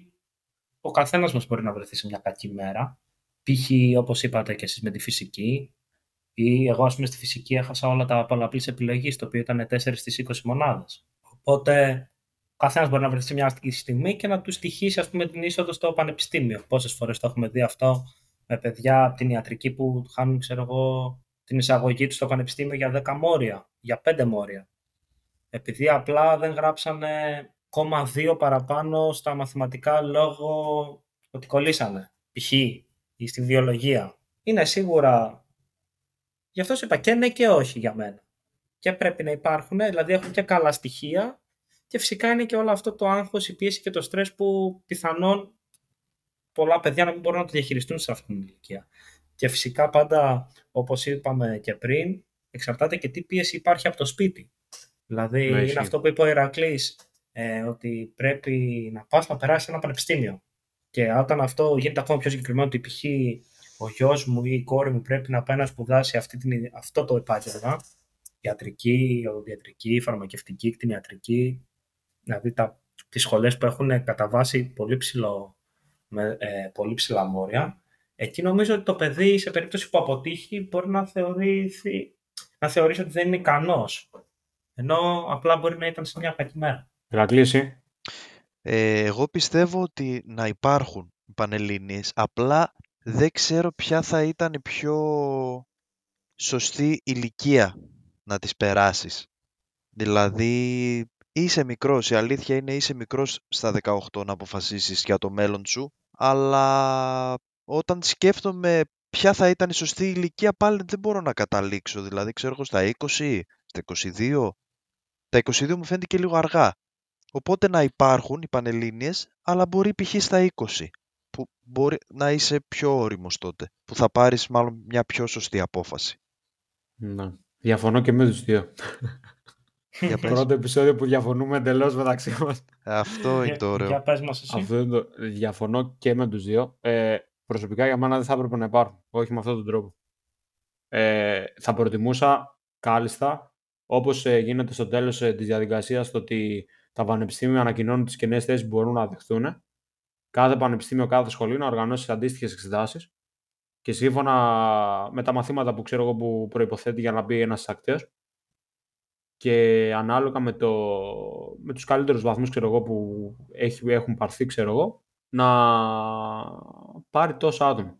ο καθένας μας μπορεί να βρεθεί σε μια κακή μέρα. Π.χ. όπως είπατε και εσείς με τη φυσική, ή εγώ ας πούμε στη φυσική έχασα όλα τα πολλαπλής επιλογής, το οποίο ήταν 4 στις 20 μονάδες. Οπότε ο καθένας μπορεί να βρεθεί σε μια αστική στιγμή και να του στοιχήσει ας πούμε την είσοδο στο πανεπιστήμιο. Πόσες φορές το έχουμε δει αυτό με παιδιά από την ιατρική που χάνουν ξέρω εγώ, την εισαγωγή τους στο πανεπιστήμιο για 10 μόρια, για 5 μόρια. Επειδή απλά δεν γράψανε κόμμα 2 παραπάνω στα μαθηματικά λόγω ότι κολλήσανε. Π.χ. ή στη βιολογία. Είναι σίγουρα. Γι' αυτό σου είπα και ναι και όχι για μένα. Και πρέπει να υπάρχουν, δηλαδή έχουν και καλά στοιχεία και φυσικά είναι και όλο αυτό το άγχος, η πίεση και το στρες που πιθανόν πολλά παιδιά να μην μπορούν να το διαχειριστούν σε αυτήν την ηλικία. Και φυσικά πάντα, όπως είπαμε και πριν, εξαρτάται και τι πίεση υπάρχει από το σπίτι. Δηλαδή Ναι, είναι ισχύει. αυτό που είπε ο Ηρακλής, ε, ότι πρέπει να πας να περάσεις ένα πανεπιστήμιο. Και όταν αυτό γίνεται ακόμα πιο συγκεκριμένο, ότι π.χ. ο γιος μου ή η κόρη μου πρέπει να πάει να σπουδάσει αυτή την, αυτό το επάγγελμα, ιατρική, οδοντιατρική, φαρμακευτική, κτηνιατρική, δηλαδή τα, τις σχολές που έχουν κατά βάση πολύ, ψηλό, με, ε, πολύ ψηλά μόρια, εκεί νομίζω ότι το παιδί σε περίπτωση που αποτύχει μπορεί να θεωρήσει, να θεωρήσει ότι δεν είναι ικανός. Ενώ απλά μπορεί να ήταν σε μια κακή μέρα. Ηρακλή, εσύ. Ε, εγώ πιστεύω ότι να υπάρχουν οι Πανελλήνιες, απλά δεν ξέρω ποια θα ήταν η πιο σωστή ηλικία να τις περάσεις. Δηλαδή, είσαι μικρός, η αλήθεια είναι είσαι μικρός στα 18 να αποφασίσεις για το μέλλον σου, αλλά όταν σκέφτομαι ποια θα ήταν η σωστή ηλικία πάλι δεν μπορώ να καταλήξω. Δηλαδή, ξέρω εγώ στα 20, στα 22, τα 22 μου φαίνεται και λίγο αργά. Οπότε να υπάρχουν οι Πανελλήνιες, αλλά μπορεί π.χ. στα 20, που μπορεί να είσαι πιο όριμος τότε, που θα πάρεις μάλλον μια πιο σωστή απόφαση. Ναι. Διαφωνώ και με τους δύο. Για πες. Πρώτο επεισόδιο που διαφωνούμε εντελώς μεταξύ μας. Αυτό είναι το Για, ωραίο. για πες μας εσύ. Αυτό είναι το... Διαφωνώ και με τους δύο. Ε, προσωπικά για μένα δεν θα έπρεπε να υπάρχουν. Όχι με αυτόν τον τρόπο. Ε, θα προτιμούσα κάλλιστα, όπως ε, γίνεται στο τέλος ε, της διαδικασίας, το ότι τα πανεπιστήμια ανακοινώνουν τις κενές θέσεις που μπορούν να δεχθούν. Κάθε πανεπιστήμιο, κάθε σχολείο να οργανώσει αντίστοιχες εξετάσεις και σύμφωνα με τα μαθήματα που ξέρω εγώ που προϋποθέτει για να μπει ένας ακτέος και ανάλογα με, το, με τους καλύτερους βαθμούς ξέρω εγώ, που έχει, έχουν πάρθει ξέρω εγώ, να πάρει τόσο άτομο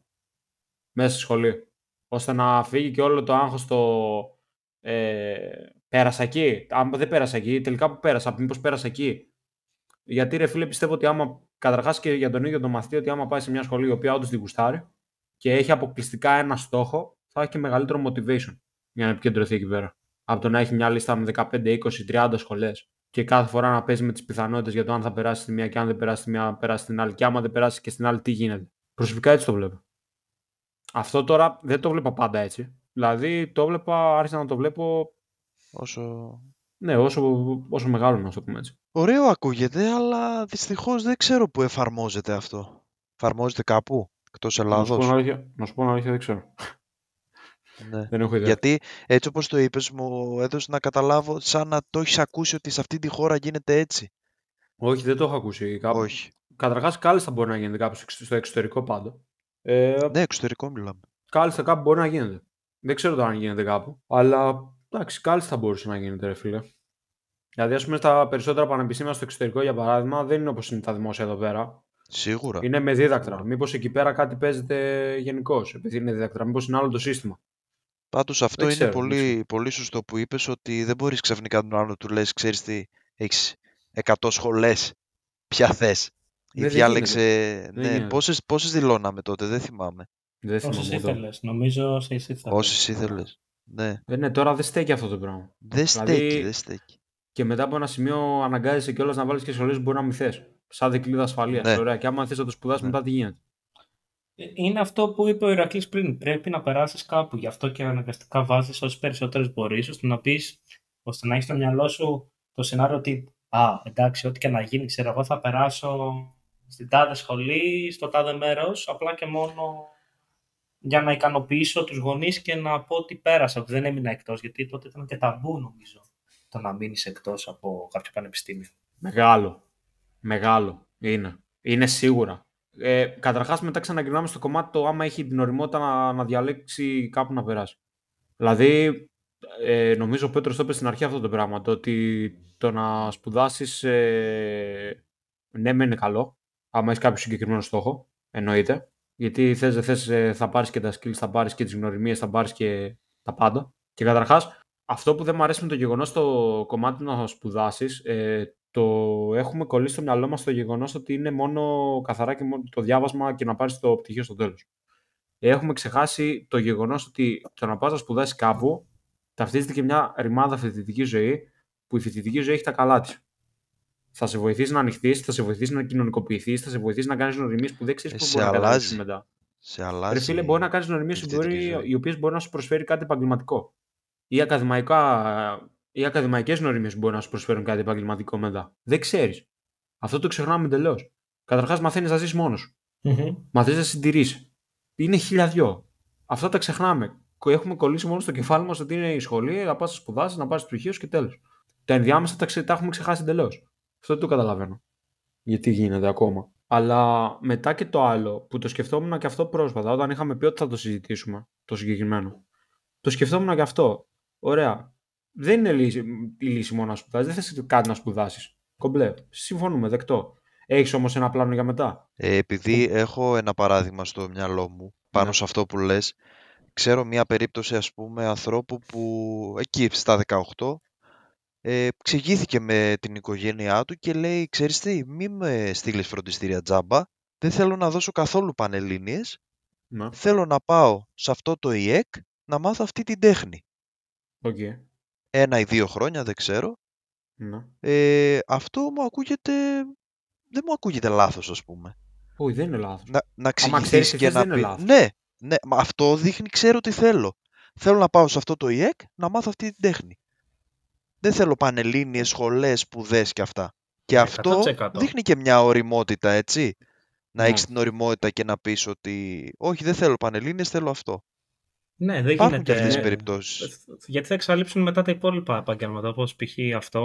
μέσα στη σχολείο. Ώστε να φύγει και όλο το άγχος το ε, πέρασα εκεί. Αν δεν πέρασα εκεί, τελικά που πέρασα, μήπως πέρασα εκεί. Γιατί ρε φίλε πιστεύω ότι άμα, καταρχάς και για τον ίδιο τον μαθητή, ότι άμα πάει σε μια σχολή η οποία όντως την γουστάρει και έχει αποκλειστικά ένα στόχο, θα έχει και μεγαλύτερο motivation για να επικεντρωθεί εκεί πέρα. Από το να έχει μια λίστα με 15, 20, 30 σχολές και κάθε φορά να παίζει με τις πιθανότητες για το αν θα περάσει τη μία και αν δεν περάσει τη μία, περάσει την άλλη. Και άμα δεν περάσει και στην άλλη, τι γίνεται. Προσωπικά έτσι το βλέπω. Αυτό τώρα δεν το βλέπα πάντα έτσι. Δηλαδή το βλέπα, άρχισα να το βλέπω Όσο... ναι, όσο, όσο μεγάλο να το πούμε έτσι. Ωραίο ακούγεται, αλλά δυστυχώς δεν ξέρω πού εφαρμόζεται αυτό. Εφαρμόζεται κάπου, εκτός Να σου πω την Ελλάδος. αλήθεια, να σου πω την αλήθεια, δεν ξέρω. Ναι. Δεν έχω ιδέα. Γιατί έτσι όπως το είπες μου έδωσε να καταλάβω σαν να το έχεις ακούσει ότι σε αυτή τη χώρα γίνεται έτσι. Όχι, δεν το έχω ακούσει κάπου. Όχι. Καταρχάς, κάλλιστα μπορεί να γίνεται κάπου στο εξωτερικό πάντο. Ε, Ναι, εξωτερικό μιλάμε. κάλλιστα κάπου μπορεί να γίνεται. Δεν ξέρω τώρα αν γίνεται κάπου. Αλλά εντάξει, κάλλιστα μπορούσε να γίνεται, ρε φίλε. Δηλαδή, ας πούμε, στα περισσότερα πανεπιστήμια στο εξωτερικό, για παράδειγμα, δεν είναι όπως είναι τα δημόσια εδώ πέρα. Σίγουρα. Είναι με δίδακτρα. Μήπως εκεί πέρα κάτι παίζεται γενικώς, επειδή είναι δίδακτρα. Μήπως είναι άλλο το σύστημα. Πάντως αυτό είναι ξέρω, δεν πολύ, πολύ σωστό που είπες ότι δεν μπορείς ξαφνικά τον άλλο να του λες ξέρεις τι, έχεις 100 σχολές, ποια θες. Ή Ναι, δεν διάλεξε, Δεν ναι, γίνεται. πόσες, πόσες δηλώναμε τότε, δεν θυμάμαι. Δεν θυμάμαι. Όσες εδώ. ήθελες. Νομίζω όσες ήθελες. Όσες ήθελες. Ναι, Ε, ναι, τώρα δεν στέκει αυτό το πράγμα. δεν στέκει, Δηλαδή, δεν στέκει. Και μετά από ένα σημείο αναγκάζεσαι κιόλας να βάλεις και σχολέ που μπορεί να μην θες. Σαν δικλείδα ασφαλείας. Ναι. Ωραία. Και άμα θες να το σπουδάσεις, Ναι. μετά τι γίνεται. Είναι αυτό που είπε ο Ηρακλής πριν. Πρέπει να περάσεις κάπου. Γι' αυτό και αναγκαστικά βάζεις όσες περισσότερες μπορείς, ώστε να πεις, ώστε να έχεις στο μυαλό σου το σενάριο ότι «Α, εντάξει, ό,τι και να γίνει, ξέρω εγώ, θα περάσω στην τάδε σχολή, στο τάδε μέρος, απλά και μόνο για να ικανοποιήσω τους γονείς και να πω ότι πέρασα, ότι δεν έμεινα εκτός, γιατί τότε ήταν και ταμπού, νομίζω, το να μείνεις εκτός από κάποιο πανεπιστήμιο. Μεγάλο. Μεγάλο. Είναι. Είναι σίγουρα. Ε, Καταρχάς, μετά ξαναγυρνάμε στο κομμάτι το άμα έχει την οριμότητα να, να διαλέξει κάπου να περάσει. Δηλαδή, ε, νομίζω ο Πέτρος το είπε στην αρχή αυτό το πράγμα. Το ότι το να σπουδάσεις ε, ναι, μεν είναι καλό. Άμα έχεις κάποιο συγκεκριμένο στόχο, εννοείται. Γιατί θες δεν θες, ε, θα πάρεις και τα skills, θα πάρεις και τις γνωριμίες, θα πάρεις και τα πάντα. Και καταρχάς, αυτό που δεν μου αρέσει με το γεγονός στο κομμάτι του να σπουδάσεις, ε, το έχουμε κολλήσει στο μυαλό μας το γεγονός ότι είναι μόνο καθαρά και μόνο το διάβασμα και να πάρεις το πτυχίο στο τέλος. Έχουμε ξεχάσει το γεγονός ότι το να πας να σπουδάσεις κάπου ταυτίζεται και μια ρημάδα φοιτητική ζωή που η φοιτητική ζωή έχει τα καλά της. Θα σε βοηθήσει να ανοιχθείς, θα σε βοηθήσει να κοινωνικοποιηθείς, θα σε βοηθήσει να κάνεις γνωριμίες που δεν ξέρεις Ε, πώς σε μπορεί να καταλήξεις αλλάζει. μετά. Σε Ρε αλλάζει. φίλε, μπορεί να κάνεις γνωριμίες η φοιτητική ζωή. οι οποίες μπορεί να σου προσφέρει κάτι επαγγελματικό. Ή, ακαδημαϊκά, ή ακαδημαϊκές γνωριμίες που μπορεί να σου προσφέρουν κάτι επαγγελματικό μετά. Δεν ξέρεις. Αυτό το ξεχνάμε εντελώς. Καταρχάς, μαθαίνεις να ζεις μόνος σου. Μαθαίνεις να συντηρήσει. Είναι χίλια δυο. Αυτά τα ξεχνάμε. Κο- Έχουμε κολλήσει μόνο στο κεφάλι μας ότι είναι η σχολή, να πας να σπουδάσεις, να πάρει πτυχίο και τέλος. Τα ενδιάμεσα τα, ξε- τα έχουμε ξεχάσει εντελώς. Αυτό δεν το καταλαβαίνω. Γιατί γίνεται ακόμα. Αλλά μετά και το άλλο που το σκεφτόμουν και αυτό πρόσφατα, όταν είχαμε πει ότι θα το συζητήσουμε, το συγκεκριμένο. Το σκεφτόμουν και αυτό. Ωραία. Δεν είναι λύση, η λύση μόνο να σπουδάσεις. Δεν θες κάτι να σπουδάσεις. Κομπλέ. Συμφωνούμε, δεκτό. Έχεις όμως ένα πλάνο για μετά; Ε, επειδή έχω ένα παράδειγμα στο μυαλό μου πάνω Ναι. σε αυτό που λες, ξέρω μια περίπτωση ας πούμε ανθρώπου που εκεί στα 18 ε, ξηγήθηκε με την οικογένειά του και λέει ξέρεις τι, μη με στείλεις φροντιστήρια τζάμπα, δεν θέλω να δώσω καθόλου πανελλήνιες, Ναι. θέλω να πάω σε αυτό το ΙΕΚ να μάθω αυτή την τέχνη. Οκ. Ένα ή δύο χρόνια, δεν ξέρω. Ναι. Ε, αυτό μου ακούγεται, δεν μου ακούγεται λάθος ας πούμε. Όχι, δεν είναι λάθος. να, να Άμα εξηγηθείς ξέρεις τι και θες, να δεν είναι πει. λάθος. Ναι, ναι, μα αυτό δείχνει ξέρω τι θέλω. Θέλω να πάω σε αυτό το ΙΕΚ να μάθω αυτή την τέχνη. Δεν θέλω πανελλήνιες σχολές, σπουδές και αυτά. Και Ναι, αυτό 100%. δείχνει και μια οριμότητα, έτσι. Να Ναι. έχεις την οριμότητα και να πεις ότι όχι δεν θέλω πανελλήνιες, θέλω αυτό. Ναι, δεν Υπάρχουν και γίνεται. αυτές τις ναι. περιπτώσεις. Γιατί θα εξαλείψουν μετά τα υπόλοιπα επαγγέλματα, όπως π.χ. αυτό,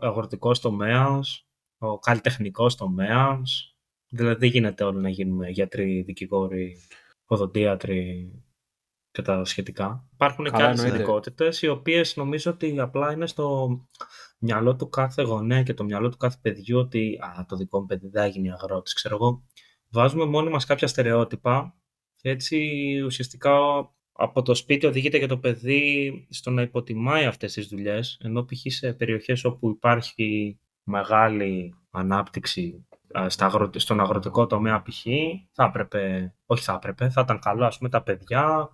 ο αγροτικός τομέας, ο καλλιτεχνικός τομέας. Δηλαδή δεν γίνεται όλοι να γίνουμε γιατροί, δικηγόροι, οδοντίατροι και τα σχετικά. Υπάρχουν και Καλά, άλλες εννοείται. ειδικότητες, οι οποίες νομίζω ότι απλά είναι στο μυαλό του κάθε γονέα και το μυαλό του κάθε παιδιού ότι «Α, το δικό μου παιδί δεν θα γίνει αγρότης». Ξέρω εγώ, βάζουμε μόνοι μας κάποια στερεότυπα και έτσι ουσιαστικά από το σπίτι οδηγείται και το παιδί στο να υποτιμάει αυτές τις δουλειές, ενώ π.χ. σε περιοχές όπου υπάρχει μεγάλη ανάπτυξη α, στα αγρο... στον αγροτικό τομέα π.χ. θα έπρεπε, όχι θα έπρεπε, θα ήταν καλό ας πούμε τα παιδιά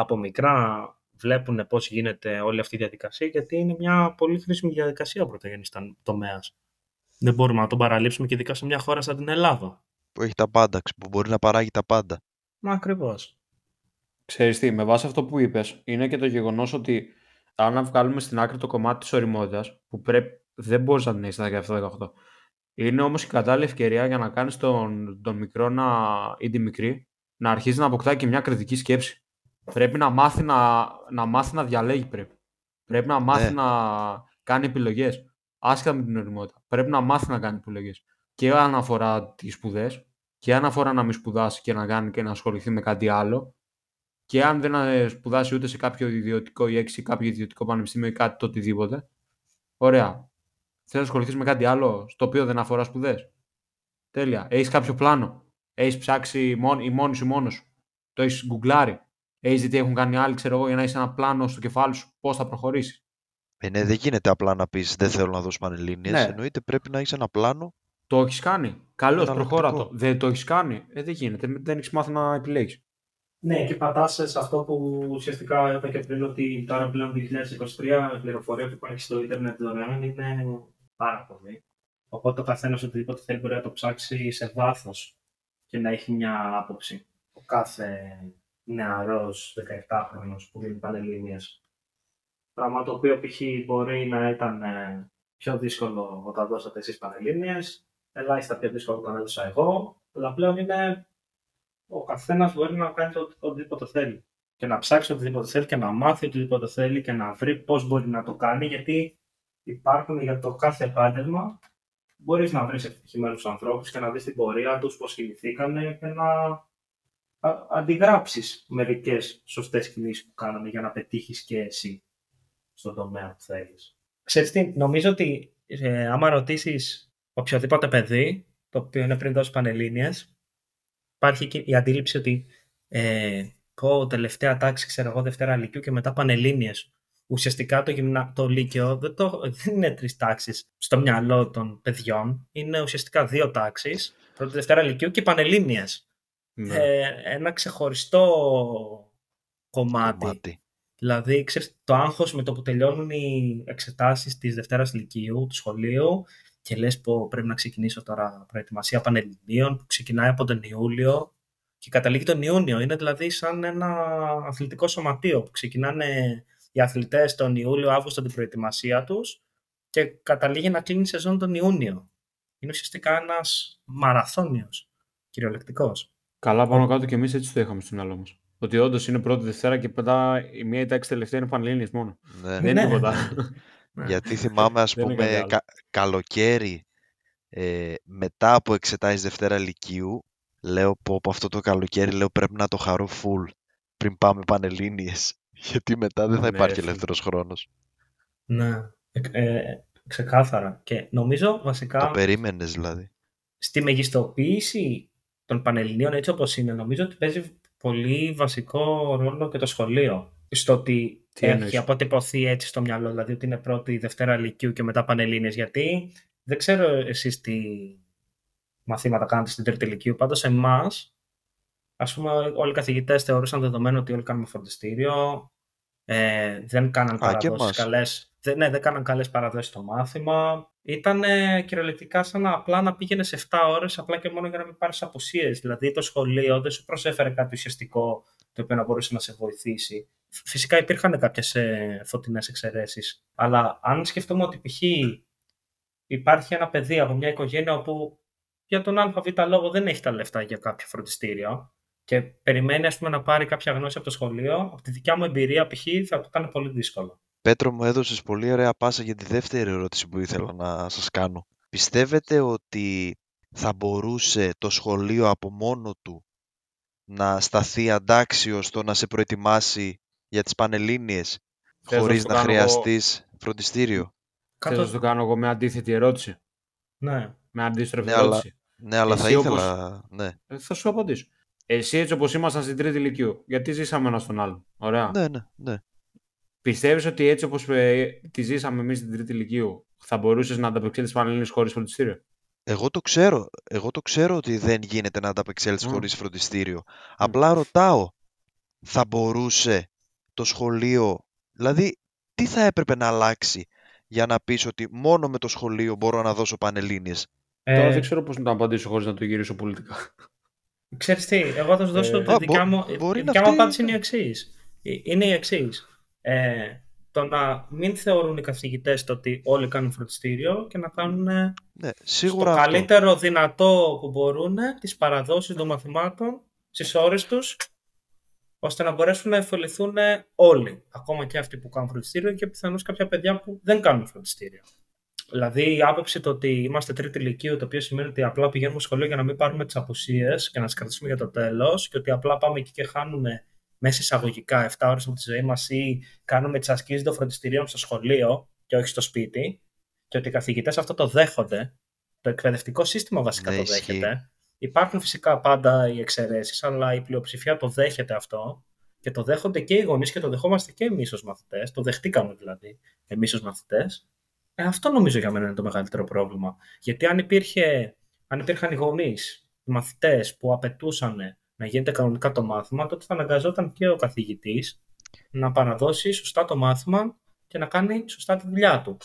από μικρά βλέπουν πώς γίνεται όλη αυτή η διαδικασία γιατί είναι μια πολύ χρήσιμη διαδικασία ο πρωτογενής τομέας. Δεν μπορούμε να τον παραλείψουμε και ειδικά σε μια χώρα σαν την Ελλάδα. Που έχει τα πάντα, ξε- που μπορεί να παράγει τα πάντα. Μα ακριβώς. Ξέρεις τι, με βάση αυτό που είπες, είναι και το γεγονός ότι αν βγάλουμε στην άκρη το κομμάτι της οριμότητας, που πρέπει, δεν μπορείς να την έχεις στα 17-18, είναι όμως η κατάλληλη ευκαιρία για να κάνεις τον, τον μικρό να, ή τη μικρή να αρχίσεις να αποκτάει και μια κριτική σκέψη. Πρέπει να μάθει να, να, μάθει να διαλέγει πρέπει. Πρέπει να μάθει Ναι. να κάνει επιλογές. Άσχετα με την οριμότητα. Πρέπει να μάθει να κάνει επιλογές. Και αν αφορά τις σπουδές, και αν αφορά να μην σπουδάσει και να κάνει και να ασχοληθεί με κάτι άλλο, και αν δεν ε, σπουδάσει ούτε σε κάποιο ιδιωτικό ή έξι κάποιο ιδιωτικό πανεπιστήμιο ή κάτι το οτιδήποτε. Ωραία. Θες να ασχοληθείς με κάτι άλλο στο οποίο δεν αφορά σπουδές. Τέλεια. Έχεις κάποιο πλάνο. Έχεις ψάξει μόν, ή μόνη σου μόνος σου. Το έχεις γκουγκλάρει. Έχει δει τι έχουν κάνει άλλοι, ξέρω εγώ, για να έχει ένα πλάνο στο κεφάλι σου πώς θα προχωρήσεις; Ε, ναι, δεν γίνεται απλά να πεις δεν θέλω να δώσω πανελλήνιες. Ναι. Εννοείται πρέπει να έχεις ένα πλάνο. Το έχεις κάνει. Καλώς, προχώρα το. Εναλλακτικό. Δεν το έχεις κάνει. Ε, δεν γίνεται. Δεν έχεις μάθει να επιλέγεις. Ναι, και πατάς σε αυτό που ουσιαστικά είπα και πριν ότι τώρα πλέον 2023 η πληροφορία που υπάρχει στο ίντερνετ δωρεάν είναι πάρα πολύ. Οπότε ο καθένας οτιδήποτε θέλει μπορεί να το ψάξει σε βάθος και να έχει μια άποψη. Ο κάθε νεαρός 17χρονο που δίνει πανελλήνιες. Πράγμα το οποίο π.χ. μπορεί να ήταν ε, πιο δύσκολο όταν δώσατε εσείς πανελλήνιες, ελάχιστα πιο δύσκολο όταν έδωσα εγώ, αλλά πλέον είναι ο καθένας μπορεί να κάνει το, οτιδήποτε θέλει. Και να ψάξει οτιδήποτε θέλει και να μάθει οτιδήποτε θέλει και να βρει πώς μπορεί να το κάνει, γιατί υπάρχουν για το κάθε επάγγελμα. Μπορείς να βρεις επιτυχημένου ανθρώπους και να δεις την πορεία τους, πώς κινηθήκανε και να αντιγράψεις μερικές σωστές κινήσεις που κάνανε για να πετύχεις και εσύ στον τομέα που θέλεις. Ξέρεις τι, νομίζω ότι ε, άμα ρωτήσεις οποιοδήποτε παιδί, το οποίο είναι πριν δώσεις πανελλήνιες, υπάρχει και η αντίληψη ότι ε, πω τελευταία τάξη, ξέρω εγώ, Δευτέρα Λυκειού και μετά Πανελλήνιες. Ουσιαστικά το, γυμνα... το Λύκειο δεν, το... δεν είναι τρεις τάξεις στο μυαλό των παιδιών. Είναι ουσιαστικά δύο τάξεις. Πρώτη Δευτέρα Λυκειού και Πανελλήνιες. Ναι. Ε, ένα ξεχωριστό κομμάτι. Κομμάτι. Δηλαδή, ξέρεις, το άγχος με το που τελειώνουν οι εξετάσεις της Δευτέρας Λυκείου, του σχολείου, και λες πω πρέπει να ξεκινήσω τώρα προετοιμασία πανελληνίων που ξεκινάει από τον Ιούλιο και καταλήγει τον Ιούνιο. Είναι δηλαδή σαν ένα αθλητικό σωματείο που ξεκινάνε οι αθλητές τον Ιούλιο-Αύγουστο την προετοιμασία τους και καταλήγει να κλείνει η σεζόν τον Ιούνιο. Είναι ουσιαστικά ένας μαραθώνιος, κυριολεκτικός. Καλά, πάνω κάτω και εμείς έτσι το είχαμε στο μυαλό μα. Ότι όντως είναι πρώτη Δευτέρα και μετά η μία τάξη τελευταία είναι πανελλήνιες μόνο. Ναι. Δεν είναι Ναι. τίποτα. Γιατί θυμάμαι, ας Δεν είναι πούμε, κάτι άλλο. κα- καλοκαίρι ε, μετά από εξετάσεις Δευτέρα Λυκείου, λέω πω, πω αυτό το καλοκαίρι λέω πρέπει να το χαρώ full πριν πάμε Πανελλήνιες. Γιατί μετά δεν θα Ναι, υπάρχει ρε φίλε. ελεύθερος χρόνος. Ναι, ε, ε, ξεκάθαρα. Και νομίζω βασικά... Το περίμενες δηλαδή. στη μεγιστοποίηση των Πανελληνίων έτσι όπως είναι, νομίζω ότι παίζει πολύ βασικό ρόλο και το σχολείο. Στο ότι Τι έχει εννοείς; αποτυπωθεί έτσι στο μυαλό, δηλαδή ότι είναι πρώτη Δευτέρα Λυκείου και μετά Πανελλήνιες. Γιατί δεν ξέρω εσείς τι μαθήματα κάνετε στην Τρίτη Λυκείου, πάντως εμάς, ας πούμε όλοι οι καθηγητές θεωρούσαν δεδομένο ότι όλοι κάνουμε φροντιστήριο, ε, δεν κάναν και παραδόσεις εμάς. καλές, δεν, ναι, δεν κάναν καλές παραδόσεις στο μάθημα. Ήταν ε, κυριολεκτικά σαν να απλά να πήγαινε 7 ώρες απλά και μόνο για να μην πάρεις απουσίες. Δηλαδή το σχολείο δεν σου προσέφερε κάτι ουσιαστικό το οποίο να μπορούσε να σε βοηθήσει. Φυσικά υπήρχαν κάποιες ε, φωτεινές εξαιρέσεις, αλλά αν σκεφτούμε ότι π.χ. υπάρχει ένα παιδί από μια οικογένεια όπου για τον ΑΒ λόγο δεν έχει τα λεφτά για κάποιο φροντιστήριο και περιμένει ας πούμε, να πάρει κάποια γνώση από το σχολείο, από τη δικιά μου εμπειρία π.χ. θα το ήταν πολύ δύσκολο. Πέτρο μου έδωσες πολύ ωραία πάσα για τη δεύτερη ερώτηση που ήθελα να σας κάνω. Πιστεύετε ότι θα μπορούσε το σχολείο από μόνο του να σταθεί αντάξιος στο να σε προετοιμάσει για τις Πανελλήνιες Θες να χωρίς σου να κάνω εγώ- χρειαστείς φροντιστήριο; Θες να σου κάνω εγώ μια αντίθετη ερώτηση; Ναι. Με αντίστροφη Ναι, αλλά- ερώτηση. Ναι, αλλά θα Εσύ όπως- ήθελα... Ναι. Ε, θα σου απαντήσω. Εσύ έτσι όπως ήμασταν στην τρίτη ηλικίου, γιατί ζήσαμε ένα στον άλλον. Ωραία. ναι, ναι, ναι. Πιστεύεις ότι έτσι όπως ε, τη ζήσαμε εμείς στην τρίτη ηλικίου, θα μπορούσες να ανταπεξέλθεις Πανελλήνιες χωρίς φροντιστήριο; Εγώ το ξέρω. Εγώ το ξέρω ότι δεν γίνεται να ανταπεξέλθεις Μμ. χωρίς φροντιστήριο. Απλά ρωτάω, θα μπορούσε το σχολείο, δηλαδή τι θα έπρεπε να αλλάξει για να πεις ότι μόνο με το σχολείο μπορώ να δώσω πανελλήνιες; Τώρα Ε, δεν ξέρω πώς να το απαντήσω χωρίς να το γυρίσω πολιτικά. Ξέρεις τι, εγώ θα σου δώσω Ε, τη α, δικιά μπο- μου, μπορεί η να δικιά μου φταίει- απάντηση είναι η εξής. Είναι η εξής. Ε, το να μην θεωρούν οι καθηγητές το ότι όλοι κάνουν φροντιστήριο και να κάνουν ε, Ναι, στο σίγουρα αυτό. καλύτερο δυνατό που μπορούν τις παραδόσεις των μαθημάτων στις ώρες τους ώστε να μπορέσουν να εφοληθούν όλοι, ακόμα και αυτοί που κάνουν φροντιστήριο και πιθανώς κάποια παιδιά που δεν κάνουν φροντιστήριο. Δηλαδή, η άποψη το ότι είμαστε τρίτη ηλικία, το οποίο σημαίνει ότι απλά πηγαίνουμε σχολείο για να μην πάρουμε τις απουσίες και να τις κρατήσουμε για το τέλος, και ότι απλά πάμε εκεί και χάνουμε μέσα εισαγωγικά 7 ώρες από τη ζωή μας ή κάνουμε τις ασκήσεις των φροντιστηρίων στο σχολείο και όχι στο σπίτι, και ότι οι καθηγητές αυτό το δέχονται. Το εκπαιδευτικό σύστημα βασικά Ναι, το ισχύει. δέχεται. Υπάρχουν φυσικά πάντα οι εξαιρέσεις, αλλά η πλειοψηφία το δέχεται αυτό και το δέχονται και οι γονείς και το δεχόμαστε και εμείς ως μαθητές. Το δεχτήκαμε δηλαδή εμείς ως μαθητές. Ε, αυτό νομίζω για μένα είναι το μεγαλύτερο πρόβλημα. Γιατί αν, υπήρχε, αν υπήρχαν οι γονείς, οι μαθητές που απαιτούσαν να γίνεται κανονικά το μάθημα, τότε θα αναγκαζόταν και ο καθηγητής να παραδώσει σωστά το μάθημα και να κάνει σωστά τη δουλειά του.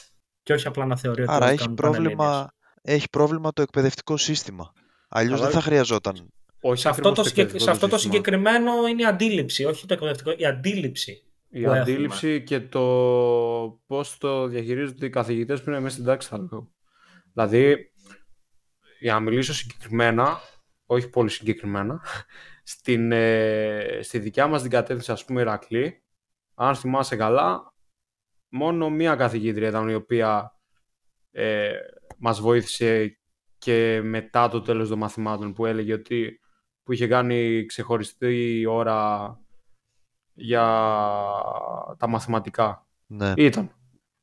Και όχι απλά να θεωρεί ότι Άρα όλοι έχει κάνουν πανελλήνιες. πρόβλημα, έχει πρόβλημα το εκπαιδευτικό σύστημα. Αλλιώς Αλλά- δεν θα χρειαζόταν. Όχι Σε αυτό, ακριβώς το, συγκεκ- εκπαιδευτικό σε αυτό το σύστημα. συγκεκριμένο είναι η αντίληψη, όχι το εκπαιδευτικό, η αντίληψη. Η που αντίληψη και το πώς το διαχειρίζονται οι καθηγητές που είναι μέσα στην τάξη θα λέω. Δηλαδή, για να μιλήσω συγκεκριμένα, όχι πολύ συγκεκριμένα, στην, ε, στη δικιά μας την κατεύθυνση, ας πούμε, Ηρακλή, αν θυμάσαι καλά, μόνο μία καθηγήτρια ήταν η οποία ε, μας βοήθησε και μετά το τέλος των μαθημάτων που έλεγε ότι που είχε κάνει ξεχωριστή ώρα για τα μαθηματικά. Ναι. Ήταν.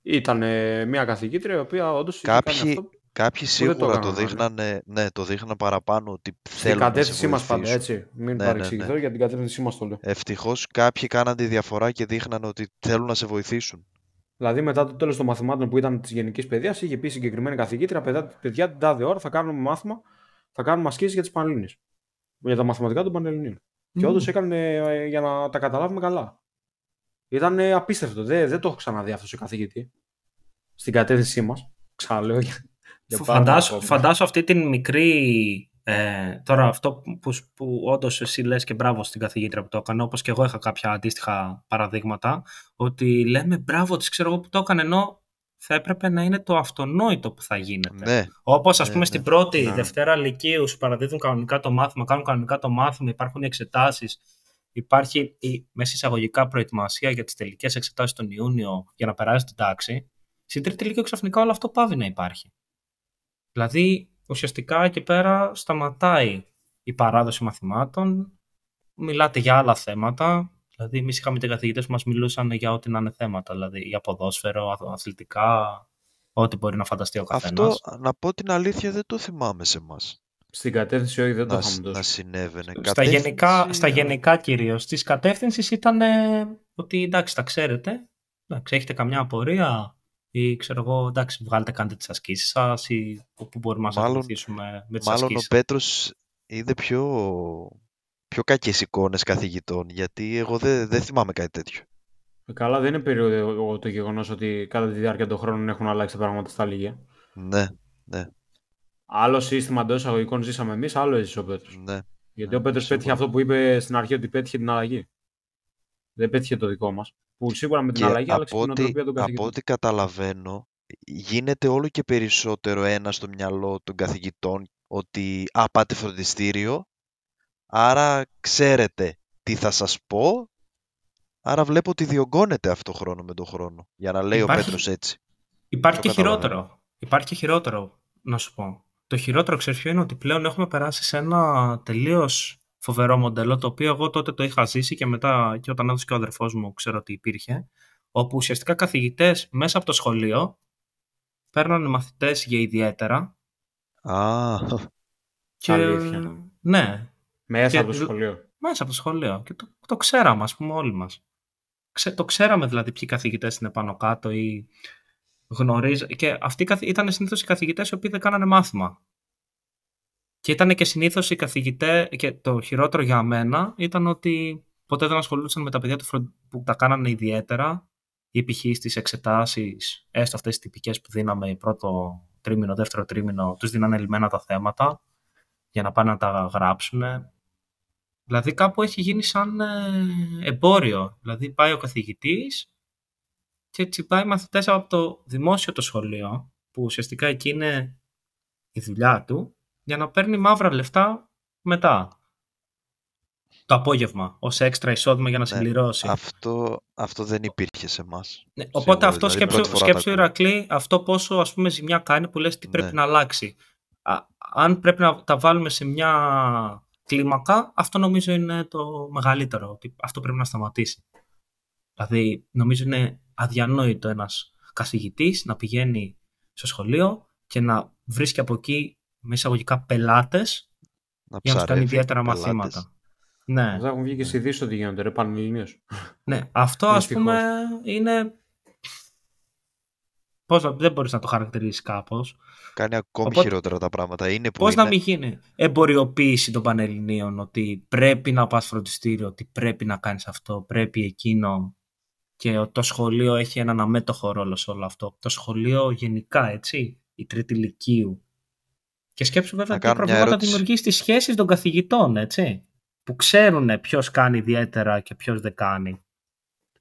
Ήταν ε, μια καθηγήτρια η οποία όντως είχε Κάποιοι- κάνει αυτό Κάποιοι δεν το σίγουρα το, έκαναν, δείχνανε, ναι, το δείχναν παραπάνω ότι στην θέλουν να σε κατεύθυνσή μας πάντα, βοηθήσουν. έτσι. Μην Ναι, ναι, παρεξηγηθώ ναι. για την κατεύθυνσή μας το λέω. Ευτυχώς κάποιοι κάναν τη διαφορά και δείχναν ότι θέλουν να σε βοηθήσουν. Δηλαδή, μετά το τέλος των μαθημάτων που ήταν της γενικής παιδείας, είχε πει η συγκεκριμένη καθηγήτρια: Παιδιά, παιδιά την τάδε ώρα θα κάνουμε μάθημα, θα κάνουμε ασκήσεις για τις Πανελλήνιες. Για τα μαθηματικά των Πανελληνίων. Και όντως έκανε ε, για να τα καταλάβουμε καλά. Ήταν ε, απίστευτο. Δεν, δεν το έχω ξαναδεί αυτό σε καθηγητή. Στην κατεύθυνσή μας. Ξαναλέω για, για πάρα Φαντάσου, πολλά φαντάσου αυτή την μικρή. Ε, τώρα αυτό που, που, που όντως εσύ λες και μπράβο στην καθηγήτρια που το έκανε, όπως και εγώ είχα κάποια αντίστοιχα παραδείγματα, ότι λέμε μπράβο της, ξέρω εγώ που το έκανε, ενώ θα έπρεπε να είναι το αυτονόητο που θα γίνεται. Ναι, Όπως ας Ναι, πούμε ναι. στην πρώτη, Ναι. Δευτέρα Λυκείου σου παραδίδουν κανονικά το μάθημα, κάνουν κανονικά το μάθημα, υπάρχουν οι εξετάσεις, υπάρχει η μέσα εισαγωγικά προετοιμασία για τις τελικές εξετάσεις τον Ιούνιο για να περάσει την τάξη. Στην τρίτη Λυκείου ξαφνικά όλο αυτό πάβει να υπάρχει. Δηλαδή ουσιαστικά εκεί πέρα σταματάει η παράδοση μαθημάτων, μιλάτε για άλλα θέματα, Δηλαδή, εμείς είχαμε και καθηγητές που μας μιλούσαν για ό,τι να είναι θέματα, δηλαδή για ποδόσφαιρο, αθ- αθλητικά, ό,τι μπορεί να φανταστεί ο καθένας. αυτό να πω την αλήθεια δεν το θυμάμαι σε μας. Στην κατεύθυνση όχι, δεν το Να, είχαμε σ- τόσο. να συνέβαινε. Στα Κατεύθυνση, γενικά, στα α, γενικά κυρίως. Της κατεύθυνσης ήταν ε, ότι εντάξει, τα ξέρετε. Εντάξει, έχετε καμιά απορία ή ξέρω εγώ, εντάξει, βγάλετε, κάντε τις ασκήσεις σας ή πού μπορούμε να σας Μάλλον- βοηθήσουμε με τις Μάλλον ο ασκήσεις. Πέτρος είδε πιο, πιο κακές εικόνες καθηγητών, γιατί εγώ δεν δεν θυμάμαι κάτι τέτοιο. Ε, Καλά, δεν είναι περίοδο το γεγονός ότι κατά τη διάρκεια των χρόνων έχουν αλλάξει τα πράγματα στα λίγα. Ναι, Άλλο σύστημα εντός εισαγωγικών ζήσαμε εμείς, άλλο έζησε ο Πέτρος. ναι. Γιατί ο Ναι, Πέτρος πέτυχε σίγουρα. αυτό που είπε στην αρχή ότι πέτυχε την αλλαγή. Δεν πέτυχε το δικό μας. Που σίγουρα με την Και αλλαγή άλλαξε από την ό,τι, νοοτροπία των από καθηγητών. ό,τι καταλαβαίνω, γίνεται όλο και περισσότερο ένα στο μυαλό των καθηγητών ότι «Α, πάτε φροντιστήριο, άρα ξέρετε τι θα σας πω, άρα βλέπω ότι διωγγώνεται αυτό χρόνο με τον χρόνο, για να λέει Υπάρχει- ο Πέτρος έτσι. Υπάρχει Το και καταλαβαίνω. χειρότερο. Υπάρχει και χειρότερο, να σου πω. Το χειρότερο, ξέρεις ποιο είναι, ότι πλέον έχουμε περάσει σε ένα τελείως φοβερό μοντέλο, το οποίο εγώ τότε το είχα ζήσει και μετά και όταν έδωσε και ο αδερφός μου ξέρω ότι υπήρχε, όπου ουσιαστικά καθηγητές μέσα από το σχολείο παίρνανε μαθητές για ιδιαίτερα Α, και... Αλήθεια. Ναι, Μέσα Και- από το σχολείο. μέσα από το σχολείο. Και το, το ξέραμε, ας πούμε, όλοι μας. Ξε, το ξέραμε δηλαδή ποιοι καθηγητές είναι πάνω κάτω ή γνωρίζ... Και αυτοί καθ- ήταν συνήθως οι καθηγητές οι οποίοι δεν κάνανε μάθημα. Και ήταν και συνήθως οι καθηγητές, και το χειρότερο για μένα ήταν ότι ποτέ δεν ασχολούνταν με τα παιδιά του φρον- που τα κάνανε ιδιαίτερα ή π.χ. στις εξετάσεις, έστω αυτές τις τυπικές που δίναμε πρώτο τρίμηνο, δεύτερο τρίμηνο, τους δίνανε λυμμένα τα θέματα για να πάνε να τα γράψουν. Δηλαδή κάπου έχει γίνει σαν ε, εμπόριο. Δηλαδή πάει ο καθηγητής και τσιπάει μαθητές από το δημόσιο το σχολείο, που ουσιαστικά εκεί είναι η δουλειά του, για να παίρνει μαύρα λεφτά μετά. το απόγευμα ως έξτρα εισόδημα για να Ναι, συμπληρώσει. Αυτό, αυτό δεν υπήρχε σε εμάς. Ναι, οπότε αυτό δηλαδή, σκέψου, πρώτη φορά σκέψου το ακούω. Ηρακλή, αυτό πόσο ας πούμε ζημιά κάνει που λες τι πρέπει Ναι. να αλλάξει. Α, αν πρέπει να τα βάλουμε σε μια κλίμακα, αυτό νομίζω είναι το μεγαλύτερο. Ότι αυτό πρέπει να σταματήσει. Δηλαδή, νομίζω είναι αδιανόητο ένας καθηγητής να πηγαίνει στο σχολείο και να βρίσκει από εκεί με εισαγωγικά πελάτες Να για να τους κάνει ψαρεύει ιδιαίτερα πελάτες. μαθήματα. Ναι. Αυτά έχουν βγει και στις ειδήσεις ότι γίνονται, ρε, πανελληνίως. Ναι, αυτό ας Δυστυχώς. πούμε είναι... Πώς, να- δεν μπορείς να το χαρακτηρίσεις κάπως. Κάνει ακόμη Οπότε- χειρότερα τα πράγματα. Είναι που Πώς είναι. να μην γίνει εμποριοποίηση των Πανελληνίων, ότι πρέπει να πας φροντιστήριο, ότι πρέπει να κάνεις αυτό, πρέπει εκείνο και το σχολείο έχει έναν αμέτωχο ρόλο σε όλο αυτό. Το σχολείο γενικά, έτσι, η τρίτη ηλικίου. Και σκέψου βέβαια Να τι κάνω μια προβλήματα ερώτηση. δημιουργείς στις σχέσεις των καθηγητών, έτσι. Που ξέρουν ποιος κάνει ιδιαίτερα και ποιος δεν κάνει.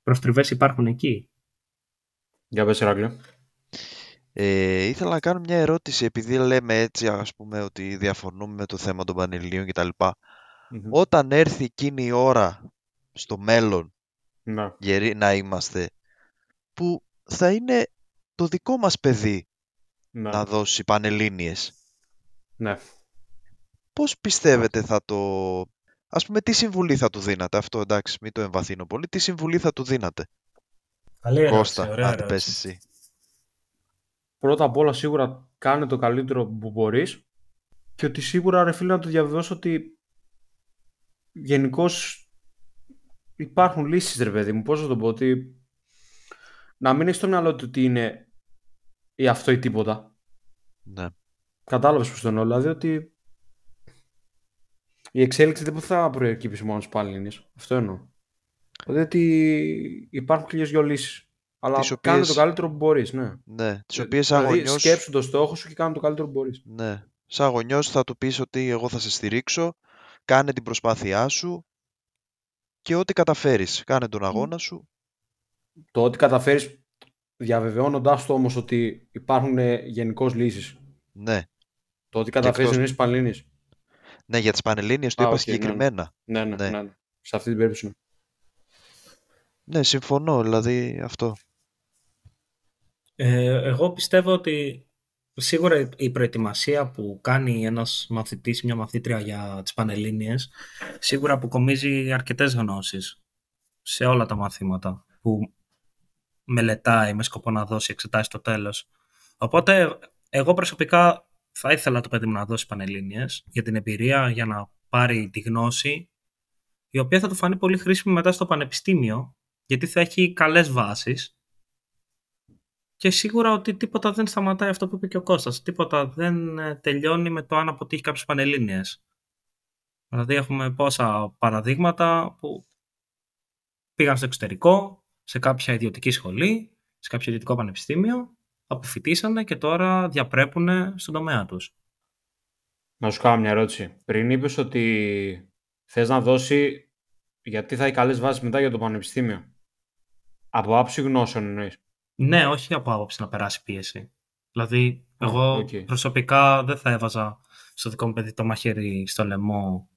Προστριβές υπάρχουν εκεί. Για πες, Ηράκλειο. Ε, ήθελα να κάνω μια ερώτηση, επειδή λέμε έτσι, ας πούμε, ότι διαφωνούμε με το θέμα των Πανελληνίων κτλ. Μμμ. Όταν έρθει εκείνη η ώρα στο μέλλον, Ναι. γεροί να είμαστε, που θα είναι το δικό μας παιδί Ναι. να δώσει Πανελλήνιες. Ναι. Πώς πιστεύετε θα το... Ας πούμε, τι συμβουλή θα του δίνατε, αυτό εντάξει, μην το εμβαθύνω πολύ, τι συμβουλή θα του δίνατε, Καλή Κώστα, αν την πες εσύ. Πρώτα απ' όλα σίγουρα κάνε το καλύτερο που μπορείς και ότι σίγουρα ρε φίλε να το διαβεβαιώσω ότι γενικώς υπάρχουν λύσεις ρε παιδί μου. Πώς θα το πω ότι να μην έχεις στο μυαλό του ότι είναι ή αυτό ή τίποτα. Ναι, Κατάλαβες πως το εννοώ. Δηλαδή ότι η εξέλιξη δεν θα προεκύψει μόνος στους Παλίνες. Αυτό εννοώ. Δηλαδή ότι υπάρχουν χίλιες δυο λύσεις. Αλλά Τις κάνε οποίες- το καλύτερο που μπορείς, ναι. ναι, τις οποίες δηλαδή, σαν γονιός... σκέψου το στόχο σου και κάνε το καλύτερο που μπορείς. Ναι. Σαν γονιός θα του πεις ότι εγώ θα σε στηρίξω, κάνε την προσπάθειά σου και ό,τι καταφέρεις, κάνε τον αγώνα σου. Το ότι καταφέρεις διαβεβαιώνοντάς το όμως ότι υπάρχουν γενικώς λύσεις. Ναι. Το ότι καταφέρεις εκτός- να είσαι Παλίνης. Ναι, για τις Πανελλήνιες το Α, είπα οκ, ναι, ναι. συγκεκριμένα. Ναι, ναι, Ναι. ναι. ναι. Σε αυτή την περίπτωση. ναι. Ναι, συμφωνώ, δηλαδή αυτό. Ε, εγώ πιστεύω ότι σίγουρα η προετοιμασία που κάνει ένας μαθητής ή μια μαθήτρια για τις Πανελλήνιες σίγουρα αποκομίζει αρκετές γνώσεις σε όλα τα μαθήματα που μελετάει με σκοπό να δώσει εξετάσεις στο τέλος. Οπότε εγώ προσωπικά θα ήθελα το παιδί μου να δώσει Πανελλήνιες για την εμπειρία, για να πάρει τη γνώση η οποία θα του φανεί πολύ χρήσιμη μετά στο πανεπιστήμιο γιατί θα έχει καλές βάσεις και σίγουρα ότι τίποτα δεν σταματάει αυτό που είπε και ο Κώστας. Τίποτα δεν ε, τελειώνει με το αν αποτύχει κάποιες πανελλήνιες. Δηλαδή έχουμε πόσα παραδείγματα που πήγαν στο εξωτερικό, σε κάποια ιδιωτική σχολή, σε κάποιο ιδιωτικό πανεπιστήμιο, αποφυτίσανε και τώρα διαπρέπουν στον τομέα τους. Να σου κάνω μια ερώτηση. Πριν είπες ότι θες να δώσει γιατί θα έχει καλές βάσεις μετά για το πανεπιστήμιο; Από άποψη γνώσεων εννοείς; Ναι, όχι από άποψη να περάσει πίεση. Δηλαδή, Α, εγώ οκ. προσωπικά δεν θα έβαζα στο δικό μου παιδί το μαχαίρι στο λαιμό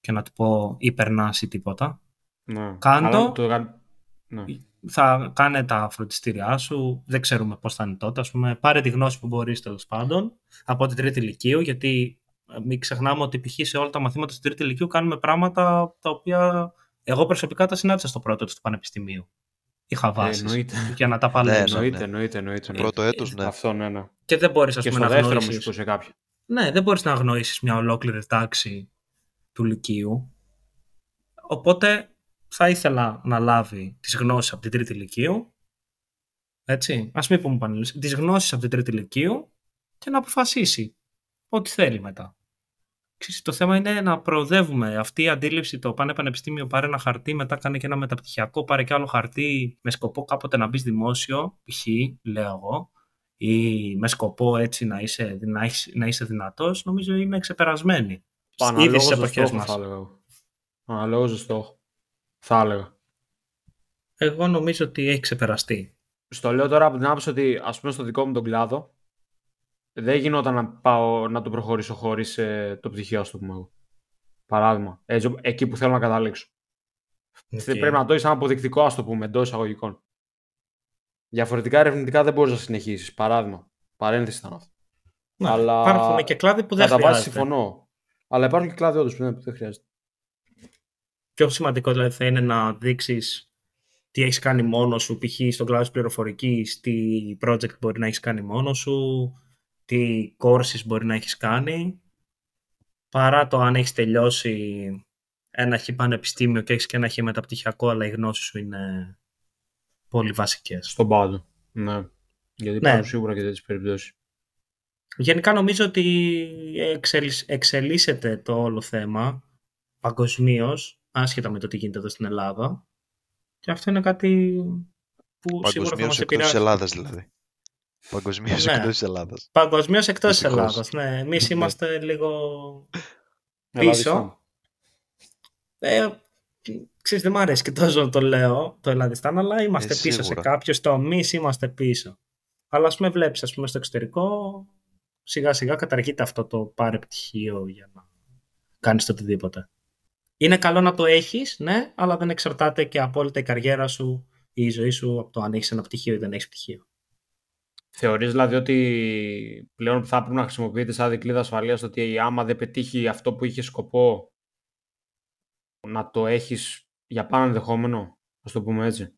και να του πω ή περνάς ή τίποτα. Ναι. Κάντο. Αλλά το κα- Ναι. Θα κάνε τα φροντιστήριά σου, δεν ξέρουμε πώς θα είναι τότε, ας πούμε, πάρε τη γνώση που μπορείς τέλος πάντων από την τρίτη λυκείου, γιατί ε, μην ξεχνάμε ότι π.χ. σε όλα τα μαθήματα στην τρίτη λυκείου κάνουμε πράγματα τα οποία εγώ προσωπικά τα συνάντησα στο πρώτο έτος του πανεπιστημίου. Είχα Ε, βάσεις εννοείται. για να τα παλέψω. Ναι, εννοείται, εννοείται, εννοείται, εννοείται. Πρώτο έτος, ναι. Αυτό, ναι, ναι. Και δεν μπορείς ας Και πούμε στο να δεύτερο μου αγνοήσεις... σου πω σε κάποια. Ναι, δεν μπορείς να αγνοήσεις μια ολόκληρη τάξη του Λυκείου. Οπότε θα ήθελα να λάβει τις γνώσεις από την τρίτη Λυκείου. Έτσι, ας μην πούμε πανελλήνιες. Τις γνώσεις από την τρίτη Λυκείου και να αποφασίσει ό,τι θέλει μετά. Ξέρεις, το θέμα είναι να προοδεύουμε. Αυτή η αντίληψη το πάνε πανεπιστήμιο, πάρε ένα χαρτί, μετά κάνε και ένα μεταπτυχιακό, πάρε και άλλο χαρτί με σκοπό κάποτε να μπεις δημόσιο, π.χ. λέω εγώ, ή με σκοπό έτσι να είσαι, να είσαι, να είσαι δυνατός, νομίζω είναι ξεπερασμένη. Ήδη Αναλόγως στις στο εποχές στόχο μας. θα έλεγα. εγώ. Αναλόγως στο στόχο. Θα έλεγα. Εγώ νομίζω ότι έχει ξεπεραστεί. Στο λέω τώρα από την άποψη ότι ας πούμε στο δικό μου τον κλάδο δεν γινόταν να πάω να το προχωρήσω χωρίς ε, το πτυχίο, ας το πούμε εγώ. Παράδειγμα. Έτσι, εκεί που θέλω να καταλήξω. Οκ. Πρέπει να το έχεις σαν αποδεικτικό, ας το πούμε, εντός εισαγωγικών. Διαφορετικά ερευνητικά δεν μπορείς να συνεχίσεις. Παράδειγμα. Παρένθεση ήταν αυτό. Ναι, αλλά Υπάρχουν και κλάδοι που δεν Κατά βάση χρειάζεται. συμφωνώ. Αλλά υπάρχουν και κλάδοι όντως που δεν- που δεν χρειάζεται. Πιο σημαντικό δηλαδή θα είναι να δείξεις τι έχεις κάνει μόνος σου, π.χ. στον κλάδο της πληροφορικής, τι project μπορεί να έχεις κάνει μόνος σου, τι courses μπορεί να έχεις κάνει, παρά το αν έχεις τελειώσει ένα χ πανεπιστήμιο και έχεις και ένα χ μεταπτυχιακό, αλλά οι γνώσεις σου είναι πολύ βασικές. Στον πάντο. Ναι. Γιατί Ναι. υπάρχουν σίγουρα και τέτοιες περιπτώσεις. Γενικά νομίζω ότι εξελίσ- εξελίσσεται το όλο θέμα παγκοσμίως, άσχετα με το τι γίνεται εδώ στην Ελλάδα. Και αυτό είναι κάτι που σίγουρα θα Παγκοσμίως μας εκτός της επηρεάσει. Ελλάδας δηλαδή. Παγκοσμίως Ναι. εκτός της Ελλάδας. Παγκοσμίως εκτός της Δυστυχώς. Ελλάδας. Ναι, εμείς είμαστε λίγο. Ελλαδιστάν. Πίσω. Ε, ξέρεις, δεν μου αρέσει και τόσο να το λέω το Ελλαδιστάν, αλλά είμαστε Ε, πίσω σε σίγουρα. κάποιου τομεί, είμαστε πίσω. Αλλά ας πούμε, βλέπεις, ας πούμε, στο εξωτερικό, σιγά σιγά καταργείται αυτό το πάρε πτυχίο για να κάνεις το οτιδήποτε. Είναι καλό να το έχεις, ναι, αλλά δεν εξαρτάται και απόλυτα η καριέρα σου ή η ζωή σου από το αν έχεις ένα πτυχίο ή δεν έχεις πτυχίο. Θεωρείς δηλαδή ότι πλέον θα πρέπει να χρησιμοποιείται σαν δικλείδα ασφαλείας ότι άμα δεν πετύχει αυτό που είχε σκοπό να το έχεις για πάνω ενδεχόμενο, ας το πούμε έτσι;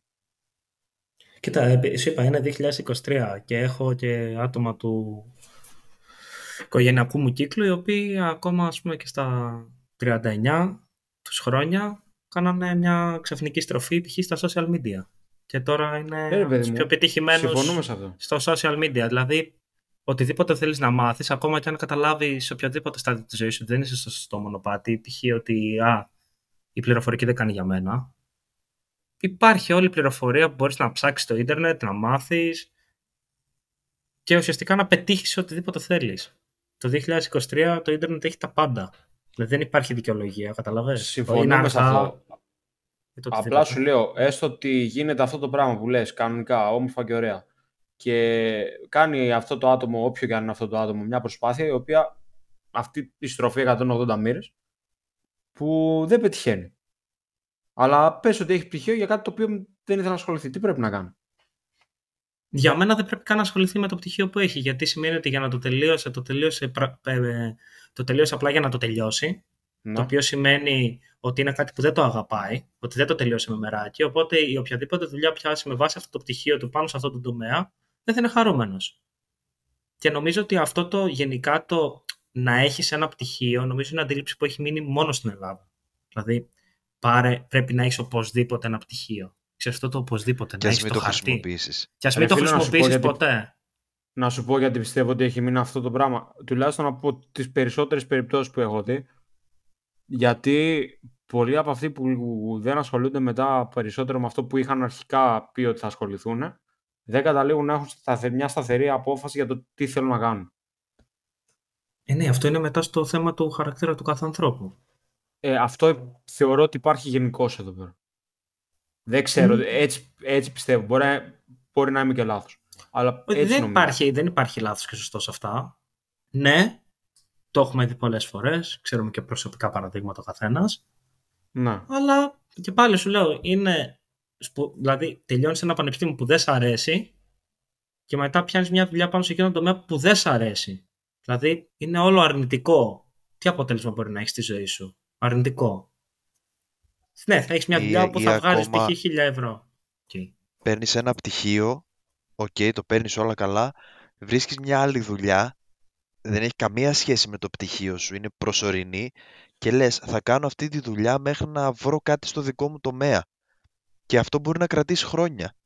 Κοίτα, ε, σου είπα, είναι 2023 και έχω και άτομα του οικογενειακού μου κύκλου οι οποίοι ακόμα ας πούμε και στα 39 τους χρόνια κάνανε μια ξαφνική στροφή π.χ. στα social media και τώρα είναι Ε, ρε, από παιδί τους μου, πιο πετυχημένους Συμφωνούμε σε αυτό. στο social media. Δηλαδή, οτιδήποτε θέλεις να μάθεις, ακόμα και αν καταλάβεις σε οποιοδήποτε στάδιο της ζωής σου ότι δεν είσαι στο σωστό μονοπάτι, π.χ. ότι α, η πληροφορική δεν κάνει για μένα. Υπάρχει όλη η πληροφορία που μπορείς να ψάξεις στο ίντερνετ, να μάθεις και ουσιαστικά να πετύχεις οτιδήποτε θέλεις. Το 2023 το ίντερνετ έχει τα πάντα. Δηλαδή δεν υπάρχει δικαιολογία, καταλαβαίνεις. Συμφωνούμε σε αυτό. το Απλά οτιδήποτε. σου λέω, έστω ότι γίνεται αυτό το πράγμα που λες, κανονικά, όμορφα και ωραία. Και κάνει αυτό το άτομο, όποιο και αν είναι αυτό το άτομο, μια προσπάθεια η οποία αυτή η στροφή 180 μοίρες που δεν πετυχαίνει. Αλλά πες ότι έχει πτυχίο για κάτι το οποίο δεν ήθελε να ασχοληθεί. Τι πρέπει να κάνει. Για μένα δεν πρέπει καν να ασχοληθεί με το πτυχίο που έχει, γιατί σημαίνει ότι για να το τελείωσε, το τελείωσε, πρα- ε, ε, το τελείωσε απλά για να το τελειώσει, Να. το οποίο σημαίνει ότι είναι κάτι που δεν το αγαπάει, ότι δεν το τελείωσε με μεράκι, οπότε η οποιαδήποτε δουλειά πιάσει με βάση αυτό το πτυχίο του πάνω σε αυτό το τομέα, δεν θα είναι χαρούμενος. Και νομίζω ότι αυτό το γενικά το να έχεις ένα πτυχίο, νομίζω είναι αντίληψη που έχει μείνει μόνο στην Ελλάδα. Δηλαδή, πάρε, πρέπει να έχεις οπωσδήποτε ένα πτυχίο. Ξέρεις αυτό το οπωσδήποτε, Και να ας έχεις μην το το χαρτί. χρησιμοποιήσεις. Και ας Ρε μην το φίλε, να σου πω χρησιμοποιήσεις γιατί- ποτέ. Να σου πω γιατί πιστεύω ότι έχει μείνει αυτό το πράγμα. Τουλάχιστον από τις περισσότερες περιπτώσεις που έχω δει. Γιατί πολλοί από αυτοί που δεν ασχολούνται μετά περισσότερο με αυτό που είχαν αρχικά πει ότι θα ασχοληθούν, δεν καταλήγουν να έχουν σταθε- μια σταθερή απόφαση για το τι θέλουν να κάνουν. Ε, ναι, αυτό είναι μετά στο θέμα του χαρακτήρα του κάθε ανθρώπου. Ε, αυτό θεωρώ ότι υπάρχει γενικώς εδώ πέρα. Δεν ξέρω, Μμ. έτσι, έτσι πιστεύω. Μπορεί, να- μπορεί να είμαι και λάθος. Αλλά έτσι δεν, νομίζω. υπάρχει, δεν υπάρχει λάθος και σωστός σε αυτά. Ναι, το έχουμε δει πολλές φορές, ξέρουμε και προσωπικά παραδείγματα ο καθένας, Ναι. αλλά και πάλι σου λέω, είναι, σπου- δηλαδή τελειώνεις ένα πανεπιστήμιο που δεν σ' αρέσει και μετά πιάνεις μια δουλειά πάνω σε εκείνο το τομέα που δεν σ' αρέσει. Δηλαδή είναι όλο αρνητικό. Τι αποτέλεσμα μπορεί να έχεις στη ζωή σου; Αρνητικό. Ναι, θα έχεις μια Ή- δουλειά που ή θα βγάζεις ακόμα- π.χ. 1000 ευρώ. Εκεί. Παίρνεις ένα πτυχίο, οκ, το παίρνεις όλα καλά, βρίσκεις μια άλλη δουλειά, δεν έχει καμία σχέση με το πτυχίο σου, είναι προσωρινή και λες θα κάνω αυτή τη δουλειά μέχρι να βρω κάτι στο δικό μου τομέα. Και αυτό μπορεί να κρατήσει χρόνια.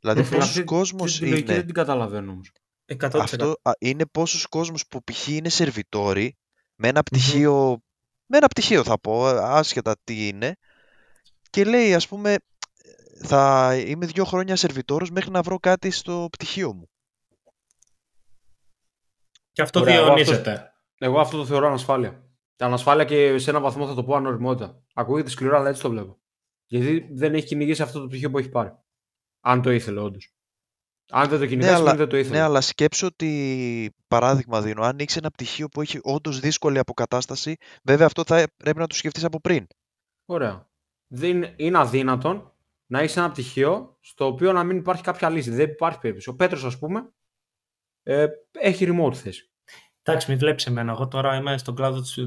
Δηλαδή Μμμ. πόσους Αυτή κόσμος τη λογική είναι, δεν την καταλαβαίνω όμως. 100%. αυτό, α, είναι πόσους κόσμος που π.χ. είναι σερβιτόροι με ένα πτυχίο, με ένα πτυχίο θα πω, άσχετα τι είναι, και λέει ας πούμε θα είμαι δύο χρόνια σερβιτόρος μέχρι να βρω κάτι στο πτυχίο μου. Και αυτό Ωραία, εγώ διαιωνίζεται. Εγώ αυτό το θεωρώ ανασφάλεια. Ανασφάλεια και σε έναν βαθμό θα το πω ανοριμότητα. Ακούγεται σκληρό, αλλά έτσι το βλέπω. Γιατί δεν έχει κυνηγήσει αυτό το πτυχίο που έχει πάρει. Αν το ήθελε, όντως. Αν δεν το Ναι, κυνηγάς, αλλά, δεν το ήθελε. ναι, αλλά σκέψω ότι, παράδειγμα δίνω, αν έχει ένα πτυχίο που έχει όντως δύσκολη αποκατάσταση, βέβαια αυτό θα πρέπει να το σκεφτείς από πριν. Ωραία. Δεν, είναι αδύνατον να έχει ένα πτυχίο στο οποίο να μην υπάρχει κάποια λύση. Δεν υπάρχει περίπτωση. Ο Πέτρος, ας πούμε, ε, έχει remote θέση. Εντάξει, μην βλέπεις εμένα. Εγώ τώρα είμαι στον κλάδο της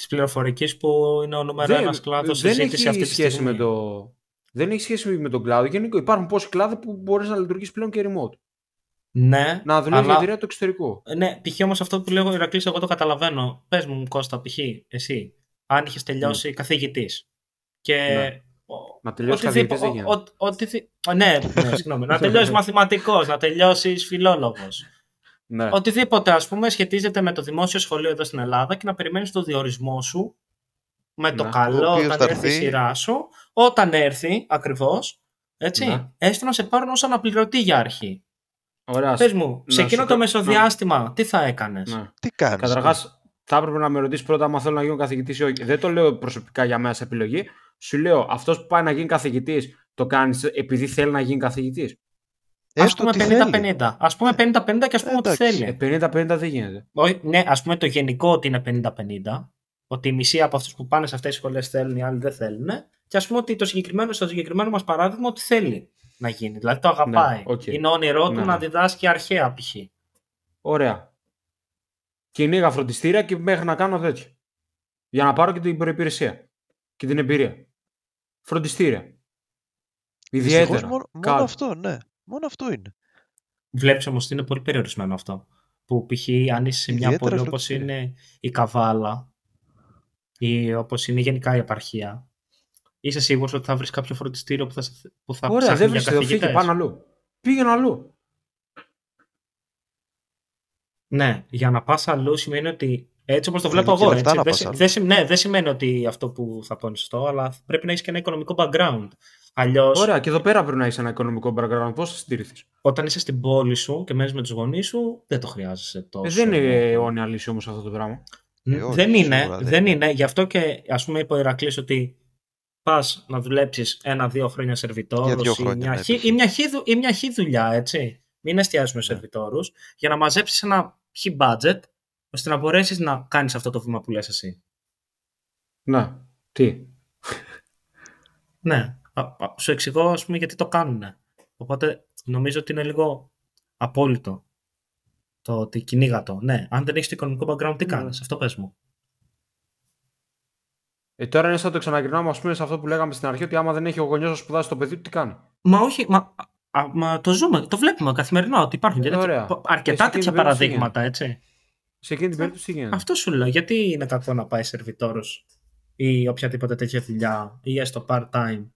της πληροφορικής που είναι ο νούμερο ένας κλάδος δεν συζήτησης έχει αυτή τη σχέση στιγμή. με το. Δεν έχει σχέση με τον κλάδο. Γενικώ υπάρχουν πόσοι κλάδοι που μπορείς να λειτουργήσει πλέον και remote. Ναι, Να δουλεύει αλλά... για εταιρεία του εξωτερικού. Ναι, π.χ. όμως αυτό που λέω Ηρακλής, εγώ το καταλαβαίνω. Πες μου, Κώστα, π.χ. εσύ, αν είχες τελειώσει mm. καθηγητής. Και. Ναι. Ο... Να τελειώσει Οτιδήποτε- καθηγητής δεν ο- γίνεται. ο- οτιδη- ο- Ναι, ναι, συγγνώμη. να τελειώσει μαθηματικός, να τελειώσει φιλόλογος. Ναι. Οτιδήποτε, ας πούμε, σχετίζεται με το δημόσιο σχολείο εδώ στην Ελλάδα και να περιμένεις το διορισμό σου με το Ναι. Ο καλό οποίος όταν θα έρθει η έρθει. σειρά σου. Όταν έρθει, ακριβώς. Έτσι, Ναι. έστω να σε πάρουν ως αναπληρωτή για αρχή. Ωραία. Πες μου, να σε σου εκείνο κα- το να- μεσοδιάστημα, τι θα έκανες; Ναι. Τι κάνεις. Καταρχάς, θα έπρεπε να με ρωτήσεις πρώτα αν θέλω να γίνω καθηγητής ή όχι. Δεν το λέω προσωπικά για μένα σε επιλογή. Σου λέω, αυτός που πάει να γίνει καθηγητής, το κάνεις επειδή θέλει να γίνει καθηγητής. Α Έστω πούμε τι θέλει. 50-50. Α πούμε 50-50 και ας πούμε ότι Εντάξει. θέλει. 50-50 δεν γίνεται. Όχι, ναι, ας πούμε το γενικό ότι είναι 50-50. Ότι η μισή από αυτούς που πάνε σε αυτές τις σχολές θέλουν, οι άλλοι δεν θέλουν. Και ας πούμε ότι το συγκεκριμένο, στο συγκεκριμένο μας παράδειγμα ότι θέλει να γίνει. Δηλαδή το αγαπάει. Ναι, οκ. Είναι όνειρό του Ναι, να ναι. διδάσκει αρχαία π.χ. Ωραία. Κυνήγα φροντιστήρια και μέχρι να κάνω τέτοιο. Για να πάρω και την προϋπηρεσία και την εμπειρία. Φροντιστήρια. Δυστυχώς Ιδιαίτερα. μόνο, μόνο Κάτω. αυτό, ναι. Μόνο αυτό είναι. Βλέπεις όμως ότι είναι πολύ περιορισμένο αυτό. Που π.χ. αν είσαι σε μια Ιδιαίτερα πόλη όπως φροντιστήρια. είναι η Καβάλα ή όπως είναι γενικά η επαρχία, είσαι σίγουρος ότι θα βρεις κάποιο φροντιστήριο που θα, σε- που θα Ωραία, ψάχνει δεν για βρίσκεται. Φύγε καθηγητές. πάνω αλλού. Πήγαινε αλλού. Ναι, για να πας αλλού σημαίνει ότι έτσι όπως το Θέλει βλέπω και εγώ. λεφτά Έτσι, να δεν, πας σι- αλλού. δεν σι- ναι, δεν σημαίνει ότι αυτό που θα πω είναι σωστό, αλλά πρέπει να έχεις και ένα οικονομικό background. Αλλιώ, Ωραία, και εδώ πέρα πρέπει να έχεις ένα οικονομικό background. Πώς θα συντηρηθεί. όταν είσαι στην πόλη σου και μένεις με τους γονείς σου, δεν το χρειάζεσαι τόσο. Ε, δεν είναι αιώνια λύση όμως αυτό το πράγμα. Ν- Ε, όχι, δεν είναι, σίγουρα δεν δεν είναι. είναι. Γι' αυτό και ας πούμε είπε ο Ηρακλής ότι πας να δουλέψεις ένα-δύο χρόνια Για σερβιτόρο δύο ή, χρόνια, μια ναι, χι- π.χ. ή, μια χι δου- ή μια χι δουλειά, έτσι. Μην εστιάζουμε σε Ναι. σερβιτόρους, για να μαζέψεις ένα χι budget, ώστε να μπορέσεις να κάνεις αυτό το βήμα που λες εσύ. Ναι. Τι; Ναι. Α, α, σου εξηγώ, ας πούμε, γιατί το κάνουν. Οπότε νομίζω ότι είναι λίγο απόλυτο το ότι κυνήγα το. Ναι, αν δεν έχεις το οικονομικό background, τι Ναι. κάνεις, αυτό πες μου. Ε, τώρα είναι σαν να το ξαναγυρνάμε, ας πούμε, σε αυτό που λέγαμε στην αρχή, ότι άμα δεν έχει ο γονιός να σπουδάσει το παιδί του, τι κάνει; Μα όχι, μα, α, μα το ζούμε, το βλέπουμε καθημερινά ότι υπάρχουν και Ε, τέτοια- ωραία. πο- Ε, σε αρκετά εκείνη τέτοια την περίπτωση παραδείγματα, έτσι. Σε εκείνη την περίπτωση τι γίνεται. Αυτό σου λέω. Γιατί είναι κακό να πάει σερβιτόρος ή οποιαδήποτε τέτοια δουλειά ή έστω part-time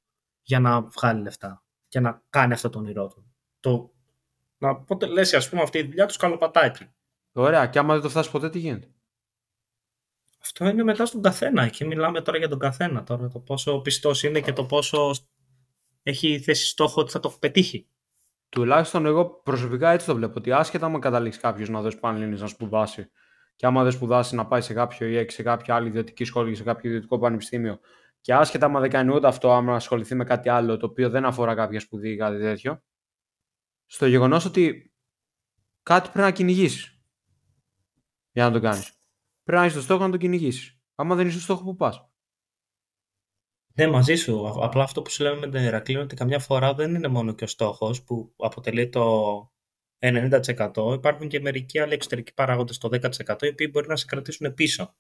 για να βγάλει λεφτά και να κάνει αυτό το όνειρό του. Το, να αποτελέσει, ας πούμε, αυτή η δουλειά τους σκαλοπατάκι. Ωραία, και άμα δεν το φτάσει ποτέ, τι γίνεται; Αυτό είναι μετά στον καθένα. Εκεί μιλάμε τώρα για τον καθένα. Τώρα το πόσο πιστός είναι και το πόσο έχει θέσει στόχο ότι θα το πετύχει. Τουλάχιστον εγώ προσωπικά έτσι το βλέπω. Ότι άσχετα άμα καταλήξει κάποιος να δώσει πανελλήνιες να σπουδάσει και άμα δεν σπουδάσει να πάει σε κάποιο ή σε κάποια άλλη ιδιωτική σχολή ή σε κάποιο ιδιωτικό πανεπιστήμιο και άσχετα άμα δεν κάνει ούτε αυτό, άμα ασχοληθεί με κάτι άλλο το οποίο δεν αφορά κάποια σπουδή ή κάτι τέτοιο, στο γεγονός ότι κάτι πρέπει να κυνηγήσεις για να το κάνεις. Πρέπει να έχεις το στόχο να το κυνηγήσεις. Άμα δεν είσαι το στόχο που πας. Ναι, μαζί σου. Α- Απλά αυτό που σου λέμε με τον Ηρακλή είναι ότι καμιά φορά δεν είναι μόνο και ο στόχος που αποτελεί το 90%. Υπάρχουν και μερικοί άλλοι εξωτερικοί παράγοντες, το 10%, οι οποίοι μπορεί να σε κρατήσουν πίσω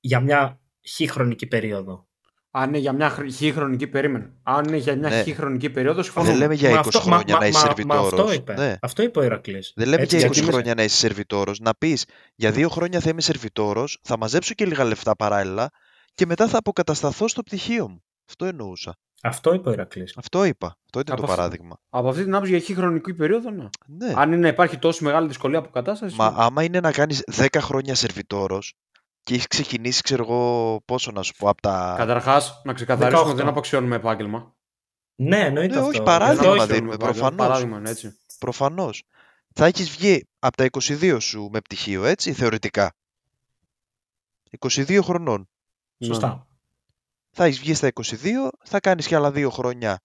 για μια χι χρονική περίοδο. Αν είναι για μια χρ- χι χρονική περίμενο. Αν είναι για μια Ναι. χι χρονική περίοδο, συμφωνώ. Δεν λέμε για 20 Μα αυτό- μα- χρόνια μα- να είσαι μα- μα σερβιτόρος. Αυτό είπε. Ναι. Αυτό είπε ο Ηρακλής. Δεν λέμε Έτσι, για 20 γιατί είμαι- χρόνια να είσαι σερβιτόρος. Να πεις για δύο χρόνια θα είμαι σερβιτόρος, θα μαζέψω και λίγα λεφτά παράλληλα και μετά θα αποκατασταθώ στο πτυχίο μου. Αυτό εννοούσα. Αυτό είπε ο Ηρακλής. Αυτό είπα. Αυτό ήταν Από το αυτό. παράδειγμα. Από αυτή την άποψη για χι χρονική περίοδο, ναι. Ναι. Αν είναι να υπάρχει τόσο μεγάλη δυσκολία αποκατάστασης. Μα άμα είναι να κάνεις 10 χρόνια σερβιτόρος και έχεις ξεκινήσει, ξέρω εγώ, πόσο να σου πω, από τα... Καταρχάς, να ξεκαθαρίσουμε 18. ότι δεν αποξιώνουμε επάγγελμα. Ναι, εννοείται Ναι, αυτό. όχι, Γι' παράδειγμα αυτό- Δεν δίνουμε, αποξιώνουμε επάγγελμα, προφανώς. Παράδειγμα είναι έτσι. Προφανώς. Θα έχεις βγει από τα 22 σου με πτυχίο, έτσι, θεωρητικά. 22 χρονών. Σωστά. Θα έχεις βγει στα 22, θα κάνεις και άλλα δύο χρόνια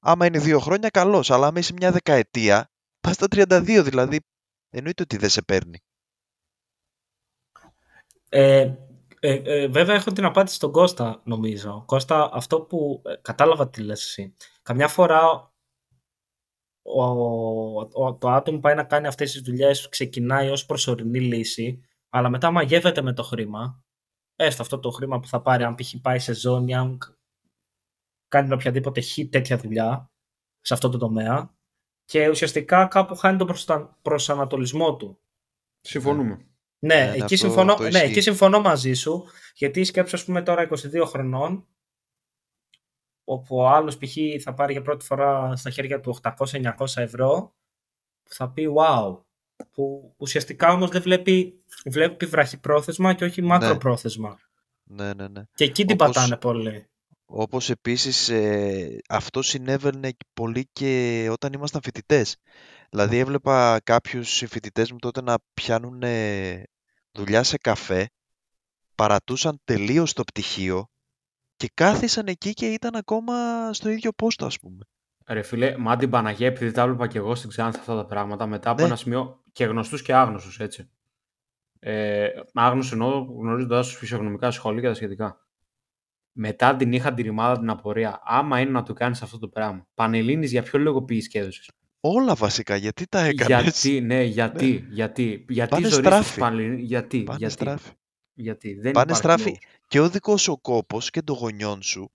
Άμα είναι δύο χρόνια, καλώς. Αλλά άμα είσαι μια δεκαετία, πας στα 32 δηλαδή. Εννοείται ότι δεν σε παίρνει. Ε, ε, ε, βέβαια έχω την απάντηση στον Κώστα νομίζω. Κώστα, αυτό που ε, κατάλαβα τι λες εσύ. Καμιά φορά ο, ο, το άτομο πάει να κάνει αυτές τις δουλειές, ξεκινάει ως προσωρινή λύση, αλλά μετά μαγεύεται με το χρήμα, έστω αυτό το χρήμα που θα πάρει αν π.χ. πάει σε ζώνη, αν κάνει οποιαδήποτε χ τέτοια δουλειά σε αυτό το τομέα και ουσιαστικά κάπου χάνει τον προσανατολισμό του. Συμφωνούμε. Ναι, ναι, εκεί, συμφωνώ, ναι, εκεί συμφωνώ μαζί σου, γιατί σκέψω, ας πούμε, τώρα 22 χρονών, όπου ο άλλος π.χ. θα πάρει για πρώτη φορά στα χέρια του 800-900 ευρώ, θα πει wow, που ουσιαστικά όμως δεν βλέπει, βλέπει βραχυπρόθεσμα και όχι μακροπρόθεσμα. Ναι, ναι, ναι. Και εκεί την πατάνε πολύ. Όπως επίσης ε, αυτό συνέβαινε πολύ και όταν ήμασταν φοιτητές. Δηλαδή έβλεπα κάποιους φοιτητές μου τότε να πιάνουν δουλειά σε καφέ, παρατούσαν τελείως το πτυχίο και κάθισαν εκεί και ήταν ακόμα στο ίδιο πόστο ας πούμε. Ρε φίλε, μα την Παναγία, επειδή τα έβλεπα και εγώ στην Ξάνθη αυτά τα πράγματα, μετά από ναι. ένα σημείο και γνωστούς και άγνωστους, έτσι. Ε, άγνωστος εννοώ γνωρίζοντας τους φυσιογνωμικά σχολεία και τα σχετικά μετά την είχα την ρημάδα την απορία. Άμα είναι να το κάνεις αυτό το πράγμα. Πανελλήνης για ποιο λόγο πήγες και έδωσες; Όλα βασικά, γιατί τα έκανες; Γιατί, ναι, γιατί, ναι. γιατί, γιατί Πάνε στράφη. γιατί, Πάνε γιατί, στράφη. γιατί, δεν Πάνε στράφη και ο δικός σου κόπος και το γονιών σου.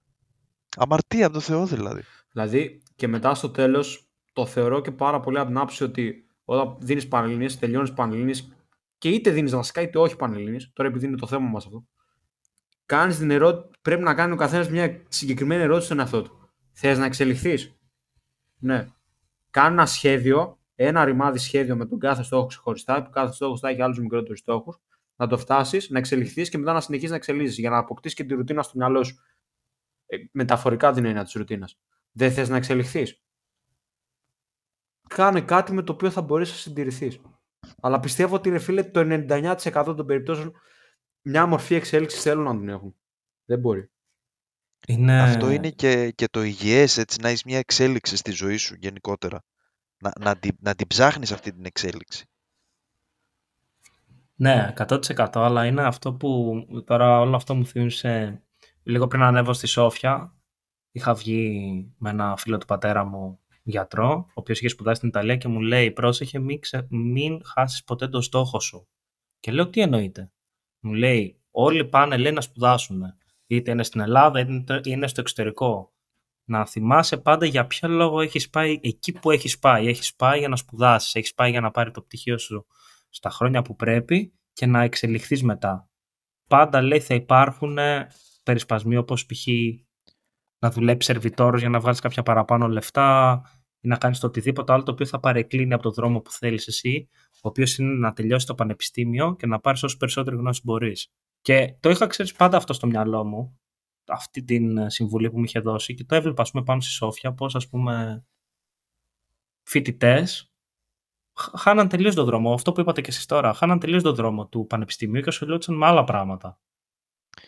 Αμαρτία από το Θεό δηλαδή. Δηλαδή και μετά στο τέλος το θεωρώ και πάρα πολύ από την άποψη ότι όταν δίνεις πανελλήνιες, τελειώνεις πανελλήνιες και είτε δίνεις βασικά είτε όχι πανελλήνιες, τώρα επειδή είναι το θέμα μας αυτό, κάνεις την ερώτηση, πρέπει να κάνει ο καθένας μια συγκεκριμένη ερώτηση στον εαυτό του. Θες να εξελιχθείς; Ναι. Κάνει ένα σχέδιο, ένα ρημάδι σχέδιο με τον κάθε στόχο ξεχωριστά, που κάθε στόχο θα έχει άλλους μικρότερους στόχους, να το φτάσεις, να εξελιχθείς και μετά να συνεχίσεις να εξελίσσεις για να αποκτήσεις και τη ρουτίνα στο μυαλό σου. Ε, μεταφορικά την έννοια της ρουτίνας. Δεν θες να εξελιχθείς. Κάνε κάτι με το οποίο θα μπορέσει να συντηρηθείς. Αλλά πιστεύω ότι ρε φίλε, το 99% των περιπτώσεων μια μορφή εξέλιξης θέλουν να την έχουν. Δεν μπορεί. Είναι... Αυτό είναι και, και το υγιές, έτσι, να έχεις μια εξέλιξη στη ζωή σου γενικότερα. Να, να, την, να την ψάχνεις αυτή την εξέλιξη. Ναι, 100% αλλά είναι αυτό που τώρα όλο αυτό μου θύμισε λίγο πριν ανέβω στη Σόφια. Είχα βγει με ένα φίλο του πατέρα μου γιατρό, ο οποίος είχε σπουδάσει στην Ιταλία και μου λέει πρόσεχε μην, ξε... μην χάσεις ποτέ το στόχο σου. Και λέω τι εννοείται. Μου λέει, όλοι πάνε λέει να σπουδάσουν. Είτε είναι στην Ελλάδα είτε είναι στο εξωτερικό. Να θυμάσαι πάντα για ποιο λόγο έχεις πάει εκεί που έχεις πάει. Έχεις πάει για να σπουδάσεις, έχεις πάει για να πάρει το πτυχίο σου στα χρόνια που πρέπει και να εξελιχθείς μετά. Πάντα λέει θα υπάρχουν περισπασμοί όπως π.χ. να δουλέψει σερβιτόρος για να βγάλεις κάποια παραπάνω λεφτά ή να κάνεις το οτιδήποτε άλλο το οποίο θα παρεκκλίνει από το δρόμο που θέλεις εσύ ο οποίος είναι να τελειώσει το πανεπιστήμιο και να πάρεις όσο περισσότερη γνώση μπορείς. Και το είχα ξέρεις πάντα αυτό στο μυαλό μου, αυτή την ε, συμβουλή που μου είχε δώσει και το έβλεπα ας πούμε, πάνω στη Σόφια πώς ας πούμε φοιτητές χάναν τελείως τον δρόμο. Αυτό που είπατε και εσείς τώρα. Χάναν τελείως τον δρόμο του πανεπιστημίου και ασχολιόντουσαν με άλλα πράγματα.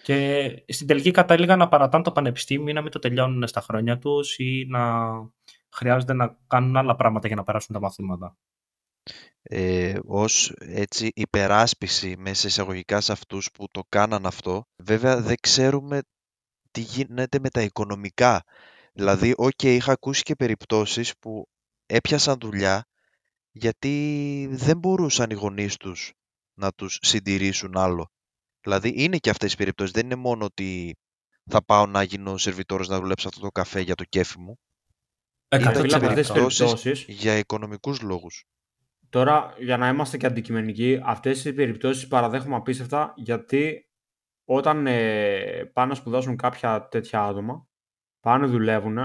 Και στην τελική κατέληγαν να παρατάνε το πανεπιστήμιο ή να μην το τελειώνουν στα χρόνια τους ή να χρειάζονται να κάνουν άλλα πράγματα για να περάσουν τα μαθήματα ε, ως έτσι υπεράσπιση μέσα εισαγωγικά σε αυτούς που το κάναν αυτό. Βέβαια δεν ξέρουμε τι γίνεται με τα οικονομικά. Δηλαδή, ok, είχα ακούσει και περιπτώσεις που έπιασαν δουλειά γιατί δεν μπορούσαν οι γονείς τους να τους συντηρήσουν άλλο. Δηλαδή είναι και αυτές οι περιπτώσεις. Δεν είναι μόνο ότι θα πάω να γίνω σερβιτόρος να δουλέψω αυτό το καφέ για το κέφι μου. Ήταν και περιπτώσεις για οικονομικούς λόγους. Τώρα, για να είμαστε και αντικειμενικοί, αυτές οι περιπτώσεις παραδέχομαι απίστευτα γιατί όταν ε, πάνε να σπουδάσουν κάποια τέτοια άτομα, πάνε δουλεύουν,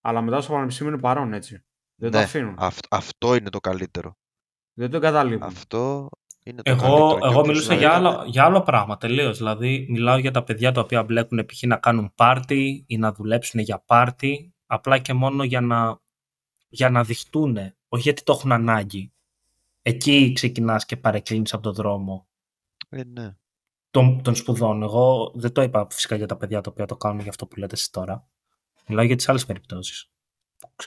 αλλά μετά στο πανεπιστήμιο είναι παρόν, έτσι. Δεν το ναι, αφήνουν. αυτό είναι το καλύτερο. Δεν το εγκαταλείπουν. Αυτό είναι το εγώ, καλύτερο. Εγώ μιλούσα για άλλο, για άλλο πράγμα τελείως. Δηλαδή, μιλάω για τα παιδιά τα οποία μπλέκουν π.χ. να κάνουν πάρτι ή να δουλέψουν για πάρτι, απλά και μόνο για να, για να δειχτούν, όχι γιατί το έχουν ανάγκη εκεί ξεκινάς και παρεκκλίνεις από τον δρόμο ε, ναι. των, των σπουδών. Εγώ δεν το είπα φυσικά για τα παιδιά τα οποία το κάνουν για αυτό που λέτε εσείς τώρα. Μιλάω για τις άλλες περιπτώσεις.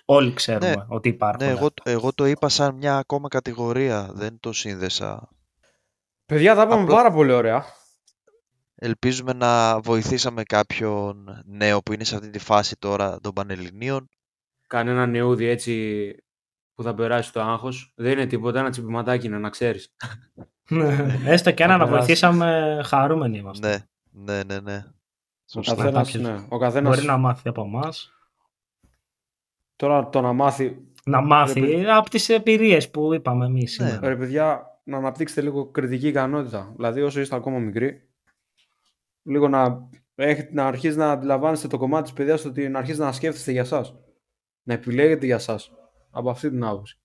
Όλοι ξέρουμε ναι, ότι υπάρχουν. Ναι, εγώ, εγώ το είπα σαν μια ακόμα κατηγορία, δεν το σύνδεσα. Παιδιά, τα είπαμε πάρα πολύ ωραία. Ελπίζουμε να βοηθήσαμε κάποιον νέο που είναι σε αυτή τη φάση τώρα των Πανελληνίων. Κανένα νεούδι έτσι που θα περάσει το άγχος. Δεν είναι τίποτα, ένα τσιπηματάκι είναι, να ξέρεις. Ναι, έστω και ένα να βοηθήσαμε χαρούμενοι είμαστε. Ναι, ναι, ναι. ναι. Ο καθένας, ναι. Ο καθένας... Μπορεί να μάθει από εμάς. Τώρα το να μάθει... Να μάθει ρε, από τις εμπειρίες που είπαμε εμείς. Ναι. Ρε παιδιά, να αναπτύξετε λίγο κριτική ικανότητα. Δηλαδή όσο είστε ακόμα μικροί, λίγο να, έχετε, να αρχίσει να αντιλαμβάνεστε το κομμάτι της παιδιάς ότι να αρχίσετε να σκέφτεστε για σας. Να επιλέγετε για σας. Από αυτή την άποψη.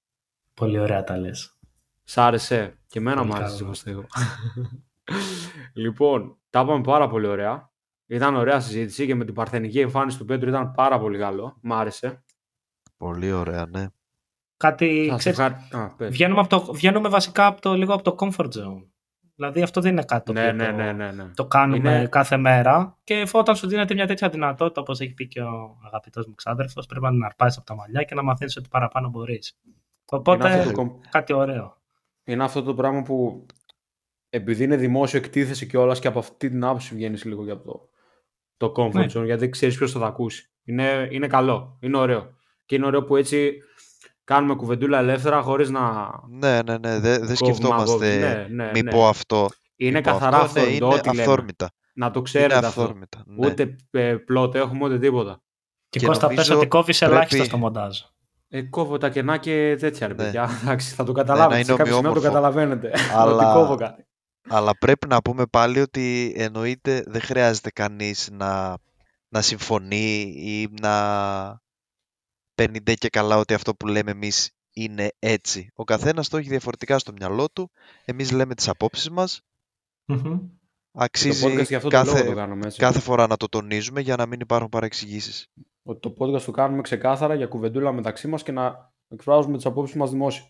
Πολύ ωραία τα λες. Σ' άρεσε. Και εμένα μου άρεσε όπως λοιπόν, τα είπαμε πάρα πολύ ωραία. Ήταν ωραία συζήτηση και με την παρθενική εμφάνιση του Πέτρου ήταν πάρα πολύ καλό. Μ' άρεσε. Πολύ ωραία, ναι. Κάτι, ξέρεις, βγαίνουμε, από το, βγαίνουμε βασικά από το, λίγο από το comfort zone. Δηλαδή αυτό δεν είναι κάτι ναι, ναι, ναι, ναι, ναι. το κάνουμε κάθε μέρα και όταν σου δίνεται μια τέτοια δυνατότητα, όπως έχει πει και ο αγαπητός μου ξάδερφος, πρέπει να την αρπάσεις από τα μαλλιά και να μαθαίνεις ότι παραπάνω μπορείς. Οπότε το... κάτι ωραίο. Είναι αυτό το πράγμα που επειδή είναι δημόσιο εκτίθεση και όλα και από αυτή την άποψη βγαίνεις λίγο για το, το comfort ναι. zone, γιατί ξέρεις ποιος θα το ακούσει. Είναι, είναι καλό, είναι ωραίο. Και είναι ωραίο που έτσι κάνουμε κουβεντούλα ελεύθερα χωρίς να... Ναι, ναι, ναι, δεν δε σκεφτόμαστε ναι, ναι, μη ναι. πω αυτό. Είναι καθαρά αυτό, ναι, είναι αυθόρμητα. Να το ξέρετε είναι αυθόρμητα, αυτό. Ναι. Ούτε ε, πλότο έχουμε, ούτε τίποτα. Και, και Κώστα πες ότι κόβεις πρέπει... ελάχιστα στο μοντάζ. Ε, κόβω τα κενά και τέτοια ρε ναι. παιδιά. θα το καταλάβετε. Ναι, σε κάποιο σημείο το καταλαβαίνετε. Αλλά... ότι κόβω κάτι. Αλλά πρέπει να πούμε πάλι ότι εννοείται δεν χρειάζεται κανείς να, να συμφωνεί ή να παίρνει και καλά ότι αυτό που λέμε εμείς είναι έτσι. Ο καθένας το έχει διαφορετικά στο μυαλό του. Εμείς λέμε τις απόψεις μας. Mm-hmm. Αξίζει κάθε, κάθε φορά να το τονίζουμε για να μην υπάρχουν παρεξηγήσεις. Ότι το podcast το κάνουμε ξεκάθαρα για κουβεντούλα μεταξύ μας και να εκφράζουμε τις απόψεις μας δημόσια.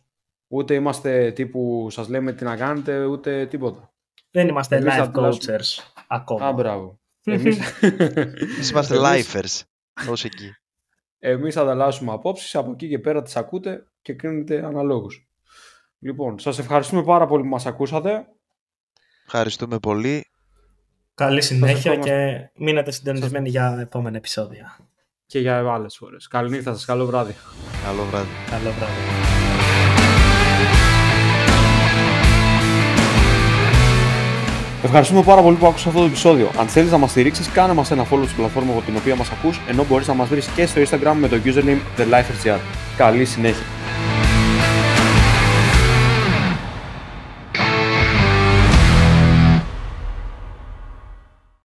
Ούτε είμαστε τύπου σας λέμε τι να κάνετε, ούτε τίποτα. Δεν είμαστε Εμείς life coachers ακόμα. Α, μπράβο. Εμείς, είμαστε lifers. Ως εκεί. Εμείς ανταλλάσσουμε απόψεις, από εκεί και πέρα τις ακούτε και κρίνετε αναλόγως. Λοιπόν, σας ευχαριστούμε πάρα πολύ που μας ακούσατε. Ευχαριστούμε πολύ. Καλή συνέχεια και μείνετε συντονισμένοι για επόμενα επεισόδια. Και για άλλες φορές. Καλή νύχτα σας, καλό βράδυ. Καλό βράδυ. Καλό βράδυ. Ευχαριστούμε πάρα πολύ που άκουσες αυτό το επεισόδιο. Αν θέλεις να μας στηρίξεις, κάνε μας ένα follow στην πλατφόρμα από την οποία μας ακούς, ενώ μπορείς να μας βρεις και στο Instagram με το username TheLifeRGR. Καλή συνέχεια.